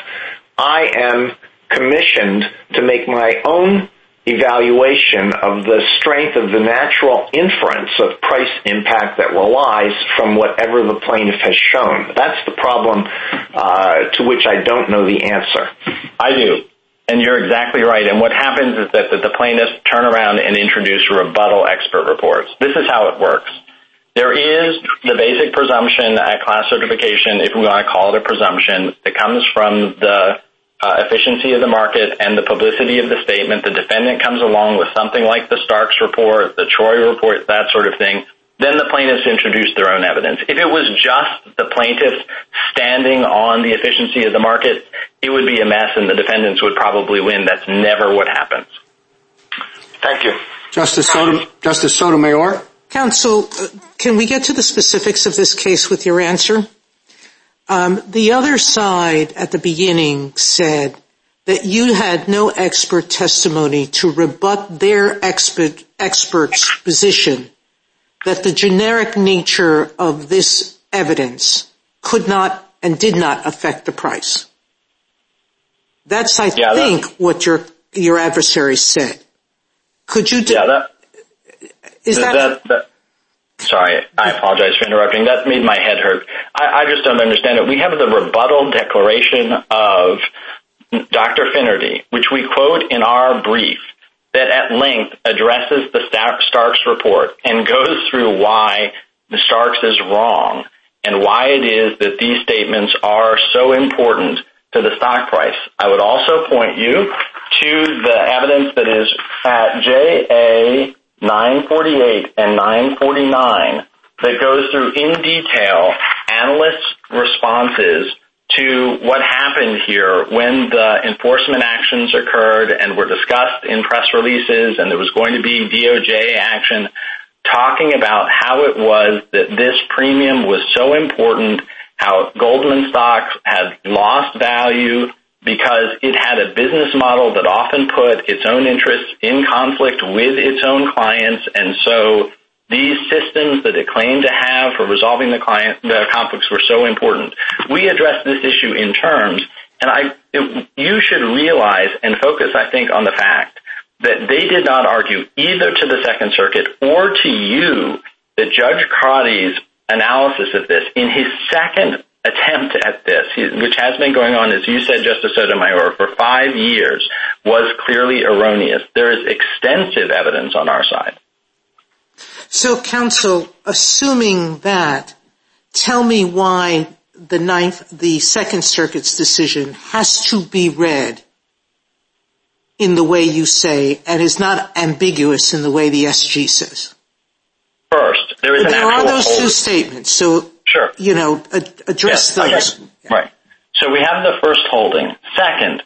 I am commissioned to make my own evaluation of the strength of the natural inference of price impact that relies from whatever the plaintiff has shown. That's the problem uh, to which I don't know the answer. I do, and you're exactly right. And what happens is that the plaintiffs turn around and introduce rebuttal expert reports. This is how it works. There is the basic presumption at class certification, if we want to call it a presumption, that comes from the uh, efficiency of the market and the publicity of the statement. The defendant comes along with something like the Starks report, the Troy report, that sort of thing. Then the plaintiffs introduce their own evidence. If it was just the plaintiffs standing on the efficiency of the market, it would be a mess and the defendants would probably win. That's never what happens. Thank you. Justice Sotomayor? Counsel, uh, can we get to the specifics of this case with your answer? Um, the other side at the beginning said that you had no expert testimony to rebut their expert's position that the generic nature of this evidence could not and did not affect the price. That's, I think, what your your adversary said. Could you? Do, yeah, that, is that, that, that Sorry, I apologize for interrupting. That made my head hurt. I just don't understand it. We have the rebuttal declaration of Dr. Finnerty, which we quote in our brief, that at length addresses the Starks report and goes through why the Starks is wrong and why it is that these statements are so important to the stock price. I would also point you to the evidence that is at JA 948 and 949 that goes through in detail analysts' responses to what happened here when the enforcement actions occurred and were discussed in press releases and there was going to be DOJ action talking about how it was that this premium was so important, how Goldman Sachs had lost value because it had a business model that often put its own interests in conflict with its own clients. And so these systems that it claimed to have for resolving the client the conflicts were so important. We addressed this issue in terms And I, you should realize and focus, I think, on the fact that they did not argue either to the Second Circuit or to you that Judge Crotty's analysis of this in his second attempt at this, which has been going on, as you said, Justice Sotomayor, for five years, was clearly erroneous. There is extensive evidence on our side. So, counsel, assuming that, tell me why the ninth, the Second Circuit's decision has to be read in the way you say and is not ambiguous in the way the SG says. First, there is an actual holding. There are those two statements, so, you know, address those. Right. So we have the first holding. Second,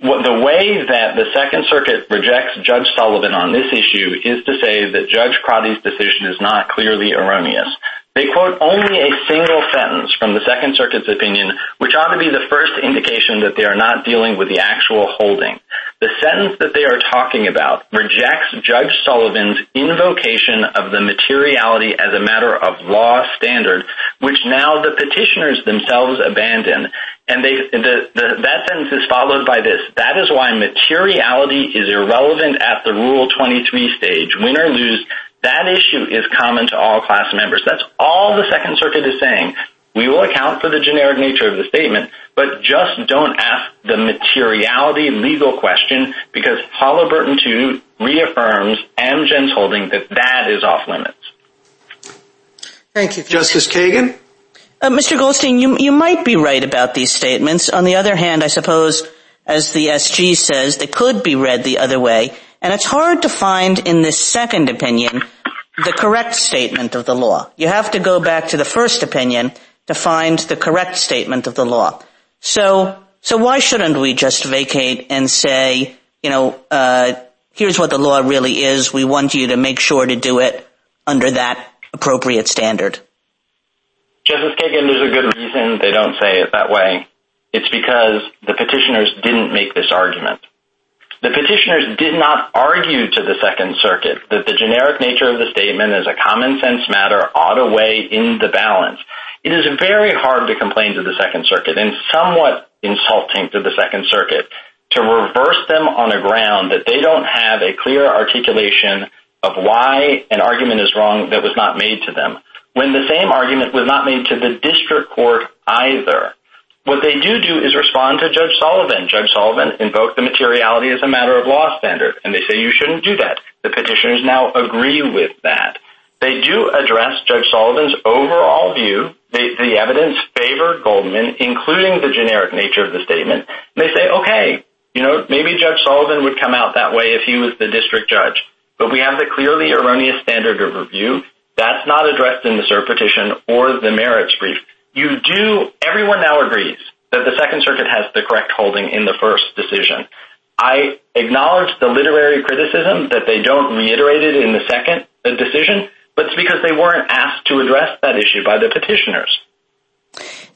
the way that the Second Circuit rejects Judge Sullivan on this issue is to say that Judge Crotty's decision is not clearly erroneous. They quote only a single sentence from the Second Circuit's opinion, which ought to be the first indication that they are not dealing with the actual holding. The sentence that they are talking about rejects Judge Sullivan's invocation of the materiality as a matter of law standard, which now the petitioners themselves abandon. And that sentence is followed by this. That is why materiality is irrelevant at the Rule 23 stage. Win or lose, that issue is common to all class members. That's all the Second Circuit is saying. We will account for the generic nature of the statement, but just don't ask the materiality legal question because Halliburton 2 reaffirms Amgen's holding that that is off limits. Thank you. Justice Kagan? Uh, Mr. Goldstein, you might be right about these statements. On the other hand, I suppose, as the SG says, they could be read the other way. And it's hard to find in this second opinion the correct statement of the law. You have to go back to the first opinion to find the correct statement of the law. So why shouldn't we just vacate and say, you know, uh, here's what the law really is. We want you to make sure to do it under that appropriate standard. Justice Kagan, there's a good reason they don't say it that way. It's because the petitioners didn't make this argument. The petitioners did not argue to the Second Circuit that the generic nature of the statement as a common sense matter ought to weigh in the balance. It is very hard to complain to the Second Circuit and somewhat insulting to the Second Circuit to reverse them on a ground that they don't have a clear articulation of why an argument is wrong that was not made to them. When the same argument was not made to the district court either. What they do do is respond to Judge Sullivan. Judge Sullivan invoked the materiality as a matter of law standard. And they say you shouldn't do that. The petitioners now agree with that. They do address Judge Sullivan's overall view. The evidence favored Goldman, including the generic nature of the statement. They say, okay, you know, maybe Judge Sullivan would come out that way if he was the district judge. But we have the clearly erroneous standard of review. That's not addressed in the cert petition or the merits brief. You do, everyone now agrees that the Second Circuit has the correct holding in the first decision. I acknowledge the literary criticism that they don't reiterate it in the second uh, decision. But it's because they weren't asked to address that issue by the petitioners.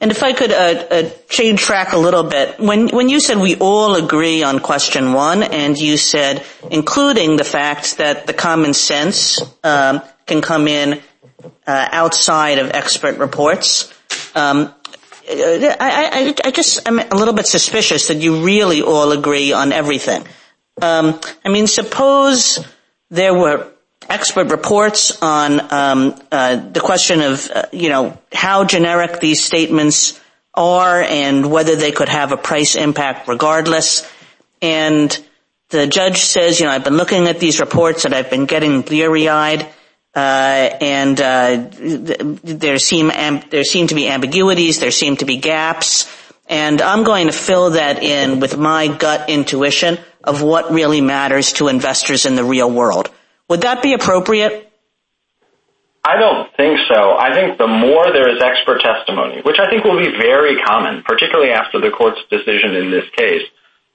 And if I could uh, uh, change track a little bit. When when you said we all agree on question one, and you said including the fact that the common sense um, can come in outside of expert reports, Um, uh, I just am a little bit suspicious that you really all agree on everything. Um, I mean, suppose there were expert reports on um, uh, the question of, uh, you know, how generic these statements are and whether they could have a price impact regardless. And the judge says, you know, I've been looking at these reports and I've been getting bleary-eyed. And uh, there seem, there seem to be ambiguities. There seem to be gaps. And I'm going to fill that in with my gut intuition of what really matters to investors in the real world. Would that be appropriate? I don't think so. I think the more there is expert testimony, which I think will be very common, particularly after the court's decision in this case,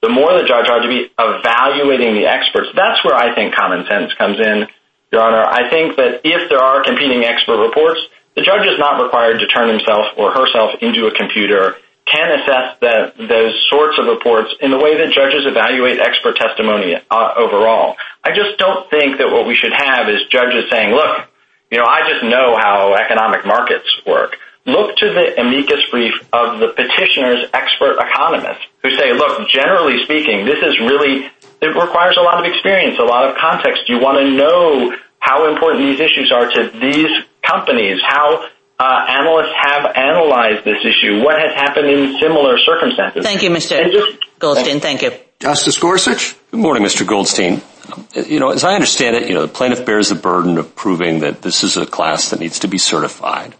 the more the judge ought to be evaluating the experts. That's where I think common sense comes in, Your Honor. I think that if there are competing expert reports, the judge is not required to turn himself or herself into a computer, can assess those sorts of reports in the way that judges evaluate expert testimony uh, overall. I just don't think that what we should have is judges saying, look, you know, I just know how economic markets work. look to the amicus brief of the petitioner's expert economists who say, look, generally speaking, this is really, it requires a lot of experience, a lot of context. You want to know how important these issues are to these companies, how uh, analysts have analyzed this issue, what has happened in similar circumstances. Thank you, Mr. Goldstein. Thank you. Justice Gorsuch? Good morning, Mr. Goldstein. You know, as I understand it, you know, the plaintiff bears the burden of proving that this is a class that needs to be certified.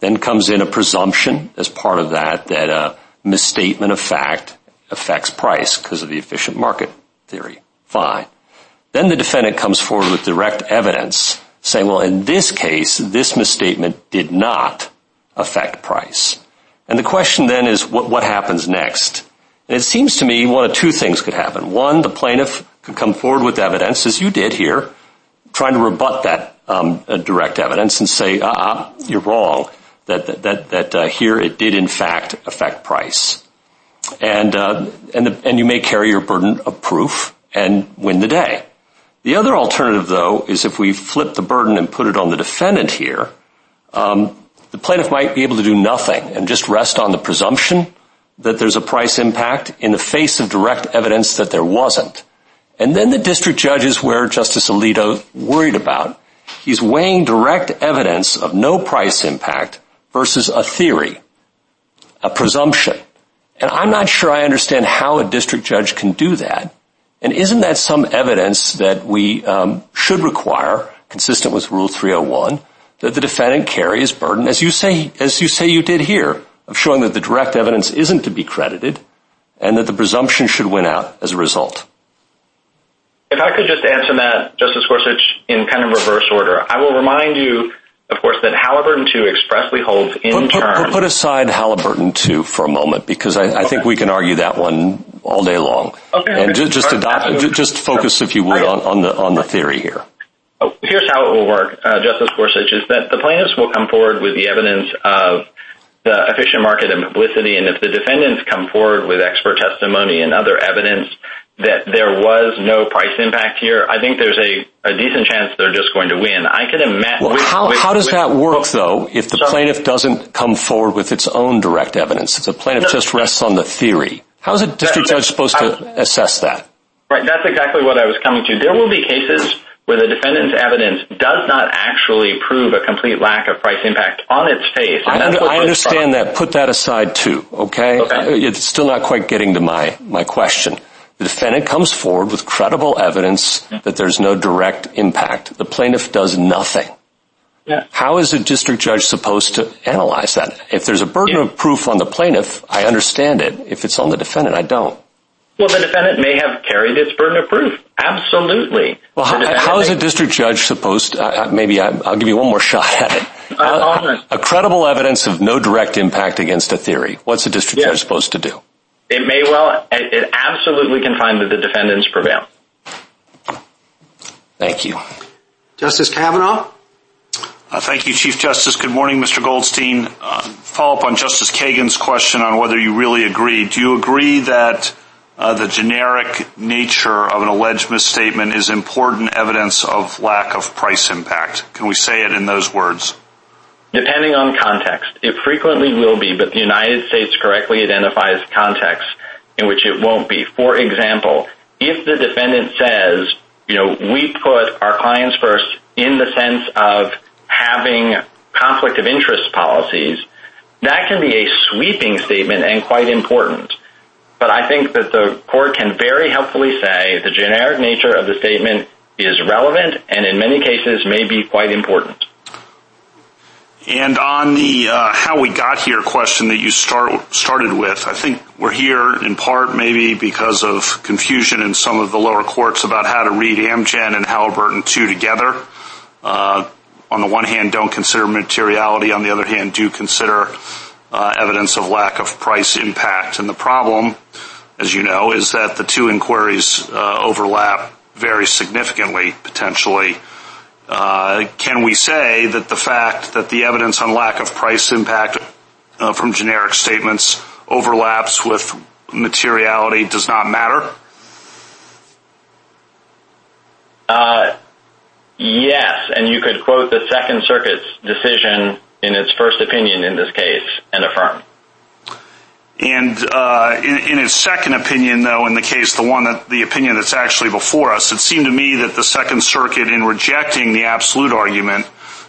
Then comes in a presumption as part of that, that a misstatement of fact affects price because of the efficient market theory. Fine. Then the defendant comes forward with direct evidence saying, well, in this case, this misstatement did not affect price. And the question then is, what happens next? And it seems to me one of two things could happen. One, the plaintiff could come forward with evidence, as you did here, trying to rebut that um, uh, direct evidence and say, uh-uh, you're wrong, that uh, here it did, in fact, affect price. And uh, and you may carry your burden of proof and win the day. The other alternative, though, is if we flip the burden and put it on the defendant here, the plaintiff might be able to do nothing and just rest on the presumption that there's a price impact in the face of direct evidence that there wasn't. And then the district judge is where Justice Alito worried about. He's weighing direct evidence of no price impact versus a theory, a presumption. And I'm not sure I understand how a district judge can do that. And isn't that some evidence that we um, should require, consistent with Rule 301, that the defendant carry his burden, as you say as you say you did here, of showing that the direct evidence isn't to be credited and that the presumption should win out as a result? If I could just answer that, Justice Gorsuch, in kind of reverse order. I will remind you, of course, that Halliburton 2 expressly holds in terms... Put aside Halliburton 2 for a moment, because I think we can argue that one all day long. And just adopt, just focus, if you would, on the theory here. Oh, here's how it will work, uh, Justice Gorsuch, is that the plaintiffs will come forward with the evidence of the efficient market and publicity, and if the defendants come forward with expert testimony and other evidence that there was no price impact here, I think there's a decent chance they're just going to win. I can imagine... How does that work, though, if the plaintiff doesn't come forward with its own direct evidence? If the plaintiff just rests on the theory, how is a district judge supposed to assess that? Right, that's exactly what I was coming to. There will be cases where the defendant's evidence does not actually prove a complete lack of price impact on its face. I understand that. Put that aside, too, okay? It's still not quite getting to my question. The defendant comes forward with credible evidence that there's no direct impact. The plaintiff does nothing. How is a district judge supposed to analyze that? If there's a burden of proof on the plaintiff, I understand it. If it's on the defendant, I don't. Well, the defendant may have carried its burden of proof. Absolutely. Well, how is a district judge supposed to... Maybe I'll give you one more shot at uh, it. A credible evidence of no direct impact against a theory. What's a district judge supposed to do? It may well... It absolutely can find that the defendants prevail. Thank you. Justice Kavanaugh? Uh, thank you, Chief Justice. Good morning, Mr. Goldstein. Uh, follow up on Justice Kagan's question on whether you really agree. Do you agree that uh, the generic nature of an alleged misstatement is important evidence of lack of price impact? Can we say it in those words? Depending on context. It frequently will be, but the United States correctly identifies context in which it won't be. For example, if the defendant says, you know, we put our clients first in the sense of having conflict of interest policies, that can be a sweeping statement and quite important. But I think that the court can very helpfully say the generic nature of the statement is relevant and in many cases may be quite important. And on the uh, how we got here question that you start, started with, I think we're here in part maybe because of confusion in some of the lower courts about how to read Amgen and Halliburton II together. Uh, on the one hand, don't consider materiality. On the other hand, do consider uh, evidence of lack of price impact. And the problem, as you know, is that the two inquiries overlap very significantly, potentially. Uh, can we say that the fact that the evidence on lack of price impact uh, from generic statements overlaps with materiality does not matter? Uh, yes, and you could quote the Second Circuit's decision in its first opinion in this case and affirm. And uh, in its second opinion, though, in the case, the one that the opinion that's actually before us, it seemed to me that the Second Circuit, in rejecting the absolute argument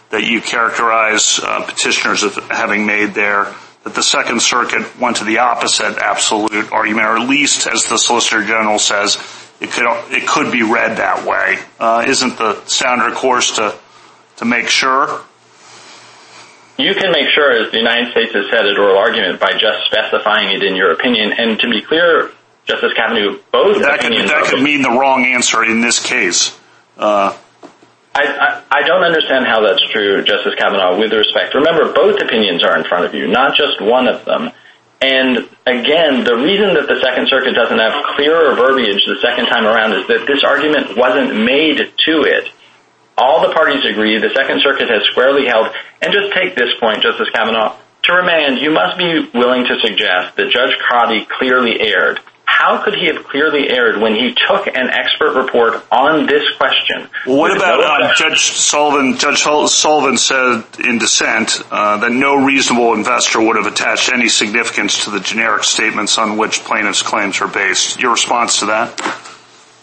that you characterize uh, petitioners as having made there, that the Second Circuit went to the opposite absolute argument, or at least, as the Solicitor General says, it could it could be read that way. Uh, isn't the standard course to to make sure? You can make sure, as the United States has said in oral argument, by just specifying it in your opinion. And to be clear, Justice Kavanaugh, both opinions... That could mean the wrong answer in this case. Uh, I don't understand how that's true, Justice Kavanaugh, with respect. Remember, both opinions are in front of you, not just one of them. And again, the reason that the Second Circuit doesn't have clearer verbiage the second time around is that this argument wasn't made to it. All the parties agree, the Second Circuit has squarely held, and just take this point, Justice Kavanaugh, to remand, you must be willing to suggest that Judge Crotty clearly erred. How could he have clearly erred when he took an expert report on this question? What about uh, Judge Sullivan? Judge Sullivan said in dissent uh, that no reasonable investor would have attached any significance to the generic statements on which plaintiff's claims are based. Your response to that?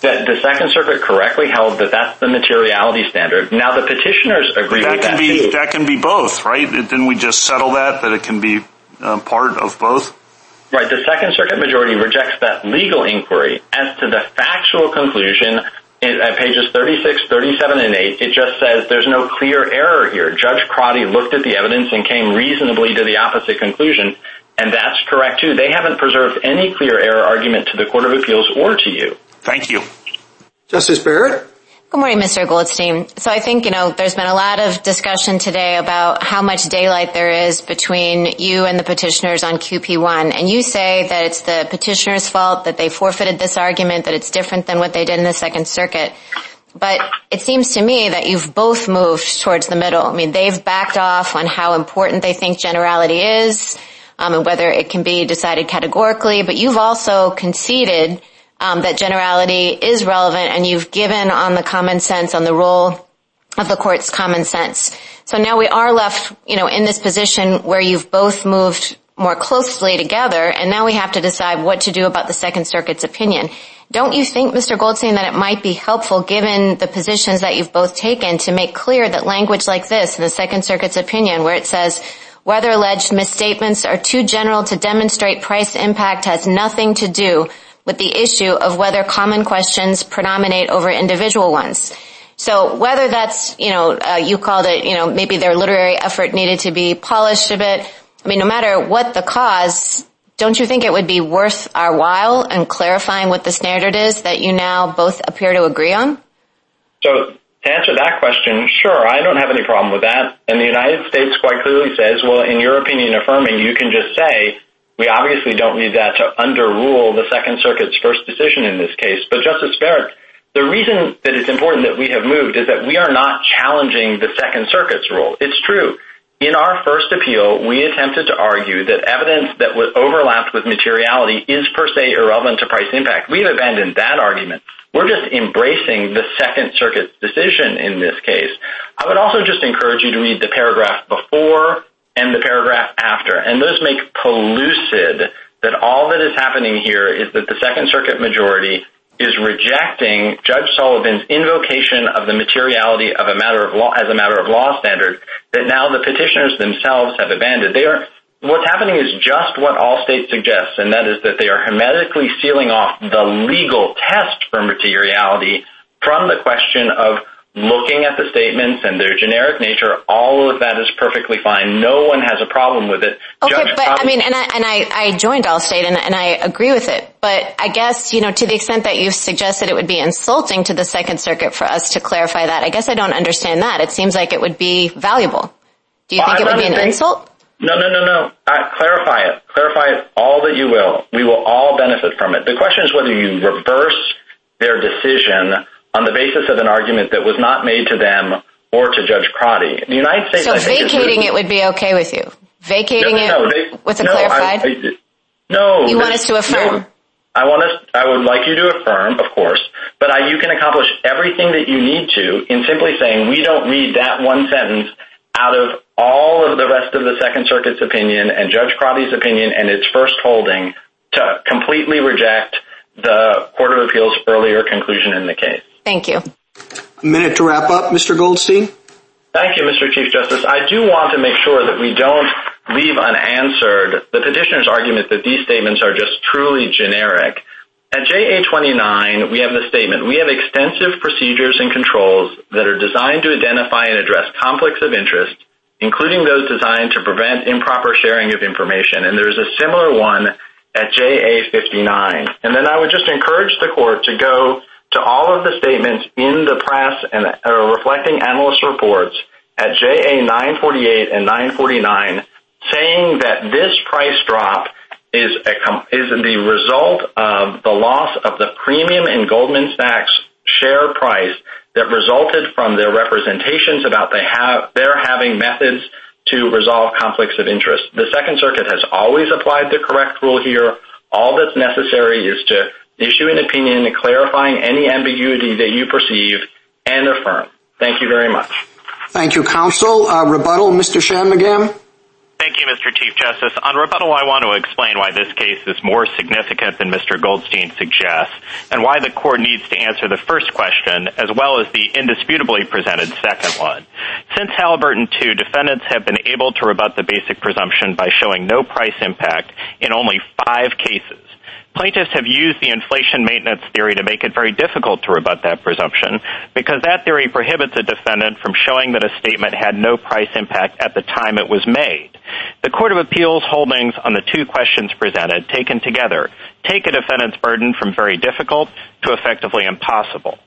That the Second Circuit correctly held that that's the materiality standard. Now, the petitioners agree with that, too. That can be both, right? Didn't we just settle that, that it can be uh, part of both? Right. The Second Circuit majority rejects that legal inquiry. As to the factual conclusion, at pages 36, 37, and 8, it just says there's no clear error here. Judge Crotty looked at the evidence and came reasonably to the opposite conclusion, and that's correct, too. They haven't preserved any clear error argument to the Court of Appeals or to you. Thank you. Justice Barrett? Good morning, Mr. Goldstein. So I think, you know, there's been a lot of discussion today about how much daylight there is between you and the petitioners on QP1, and you say that it's the petitioner's fault that they forfeited this argument, that it's different than what they did in the Second Circuit. But it seems to me that you've both moved towards the middle. I mean, they've backed off on how important they think generality is um, and whether it can be decided categorically, but you've also conceded Um, that generality is relevant, and you've given on the common sense, on the role of the court's common sense. So now we are left, you know, in this position where you've both moved more closely together, and now we have to decide what to do about the Second Circuit's opinion. Don't you think, Mr. Goldstein, that it might be helpful, given the positions that you've both taken, to make clear that language like this in the Second Circuit's opinion, where it says, whether alleged misstatements are too general to demonstrate price impact has nothing to do with the issue of whether common questions predominate over individual ones. So whether that's, you know, uh, you called it, you know, maybe their literary effort needed to be polished a bit. I mean, no matter what the cause, don't you think it would be worth our while in clarifying what the standard is that you now both appear to agree on? So to answer that question, sure, I don't have any problem with that. And the United States quite clearly says, well, in your opinion affirming, you can just say, we obviously don't need that to underrule the Second Circuit's first decision in this case. But Justice Barrett, the reason that it's important that we have moved is that we are not challenging the Second Circuit's rule. It's true. In our first appeal, we attempted to argue that evidence that would overlap with materiality is per se irrelevant to price impact. We've abandoned that argument. We're just embracing the Second Circuit's decision in this case. I would also just encourage you to read the paragraph before and the paragraph after. And those make pellucid that all that is happening here is that the Second Circuit majority is rejecting Judge Sullivan's invocation of the materiality of a matter of law as a matter of law standard that now the petitioners themselves have abandoned. They are what's happening is just what Allstate suggest, and that is that they are hermetically sealing off the legal test for materiality from the question of looking at the statements and their generic nature. All of that is perfectly fine. No one has a problem with it. Okay, but I mean, and I and I joined Allstate and and I agree with it. But I guess, you know, to the extent that you've suggested it would be insulting to the Second Circuit for us to clarify that, I guess I don't understand that. It seems like it would be valuable. Do you think it would be an insult? No, no, no, no. Clarify it. Clarify it all that you will. We will all benefit from it. The question is whether you reverse their decision on the basis of an argument that was not made to them or to Judge Crotty. So vacating it would be okay with you? Vacating it with a clarified? No. You want us to affirm? I want us I would like you to affirm, of course, but you can accomplish everything that you need to in simply saying we don't read that one sentence out of all of the rest of the Second Circuit's opinion and Judge Crotty's opinion and its first holding to completely reject the Court of Appeals' earlier conclusion in the case. Thank you. A minute to wrap up, Mr. Goldstein. Thank you, Mr. Chief Justice. I do want to make sure that we don't leave unanswered the petitioner's argument that these statements are just truly generic. At JA-29, we have the statement, we have extensive procedures and controls that are designed to identify and address conflicts of interest, including those designed to prevent improper sharing of information. And there's a similar one at JA-59. And then I would just encourage the Court to go to all of the statements in the press and reflecting analyst reports at JA-948 and 949 saying that this price drop is the result of the loss of the premium in Goldman Sachs' share price that resulted from their representations about their having methods to resolve conflicts of interest. The Second Circuit has always applied the correct rule here. All that's necessary is to issue an opinion clarifying any ambiguity that you perceive and affirm. Thank you very much. Thank you, Counsel. Uh, rebuttal, Mr. Shanmugam? Thank you, Mr. Chief Justice. On rebuttal, I want to explain why this case is more significant than Mr. Goldstein suggests and why the Court needs to answer the first question as well as the indisputably presented second one. Since Halliburton II, defendants have been able to rebut the basic presumption by showing no price impact in only five cases. Plaintiffs have used the inflation maintenance theory to make it very difficult to rebut that presumption because that theory prohibits a defendant from showing that a statement had no price impact at the time it was made. The Court of Appeals holdings on the two questions presented, taken together, take a defendant's burden from very difficult to effectively impossible.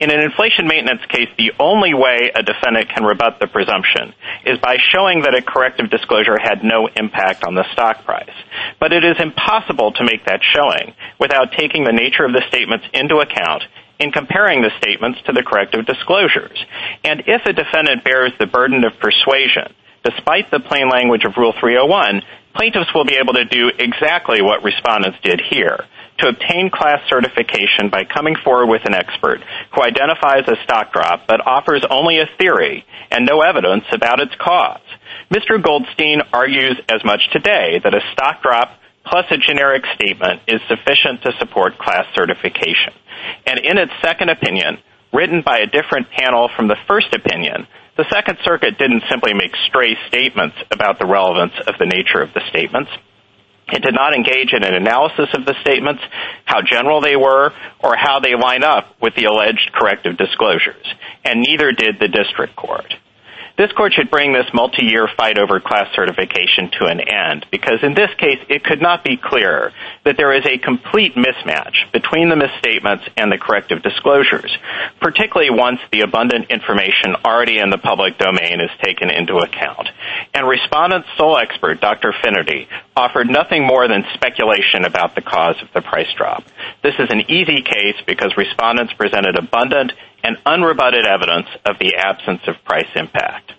In an inflation maintenance case, the only way a defendant can rebut the presumption is by showing that a corrective disclosure had no impact on the stock price. But it is impossible to make that showing without taking the nature of the statements into account in comparing the statements to the corrective disclosures. And if a defendant bears the burden of persuasion, despite the plain language of Rule 301, plaintiffs will be able to do exactly what respondents did here, to obtain class certification by coming forward with an expert who identifies a stock drop but offers only a theory and no evidence about its cause. Mr. Goldstein argues as much today that a stock drop plus a generic statement is sufficient to support class certification. And in its second opinion, written by a different panel from the first opinion, the Second Circuit didn't simply make stray statements about the relevance of the nature of the statements. It did not engage in an analysis of the statements, how general they were, or how they line up with the alleged corrective disclosures. And neither did the district court. This court should bring this multi-year fight over class certification to an end because in this case, it could not be clearer that there is a complete mismatch between the misstatements and the corrective disclosures, particularly once the abundant information already in the public domain is taken into account. And respondent's sole expert, Dr. Finnerty, offered nothing more than speculation about the cause of the price drop. This is an easy case because respondents presented abundant and unrebutted evidence of the absence of price impact.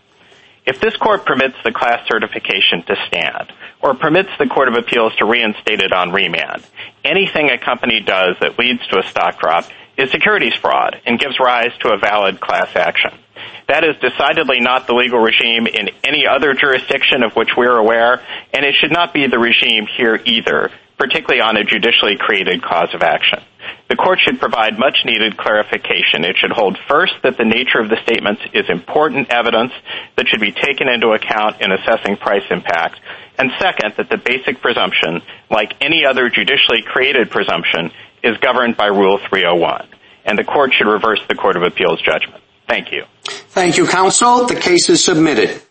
If this court permits the class certification to stand, or permits the Court of Appeals to reinstate it on remand, anything a company does that leads to a stock drop is securities fraud and gives rise to a valid class action. That is decidedly not the legal regime in any other jurisdiction of which we are aware, and it should not be the regime here either, particularly on a judicially created cause of action. The court should provide much needed clarification. It should hold first that the nature of the statements is important evidence that should be taken into account in assessing price impact, and second, that the basic presumption, like any other judicially created presumption, is governed by Rule 301. And the court should reverse the Court of Appeals judgment. Thank you. Thank you, counsel. The case is submitted.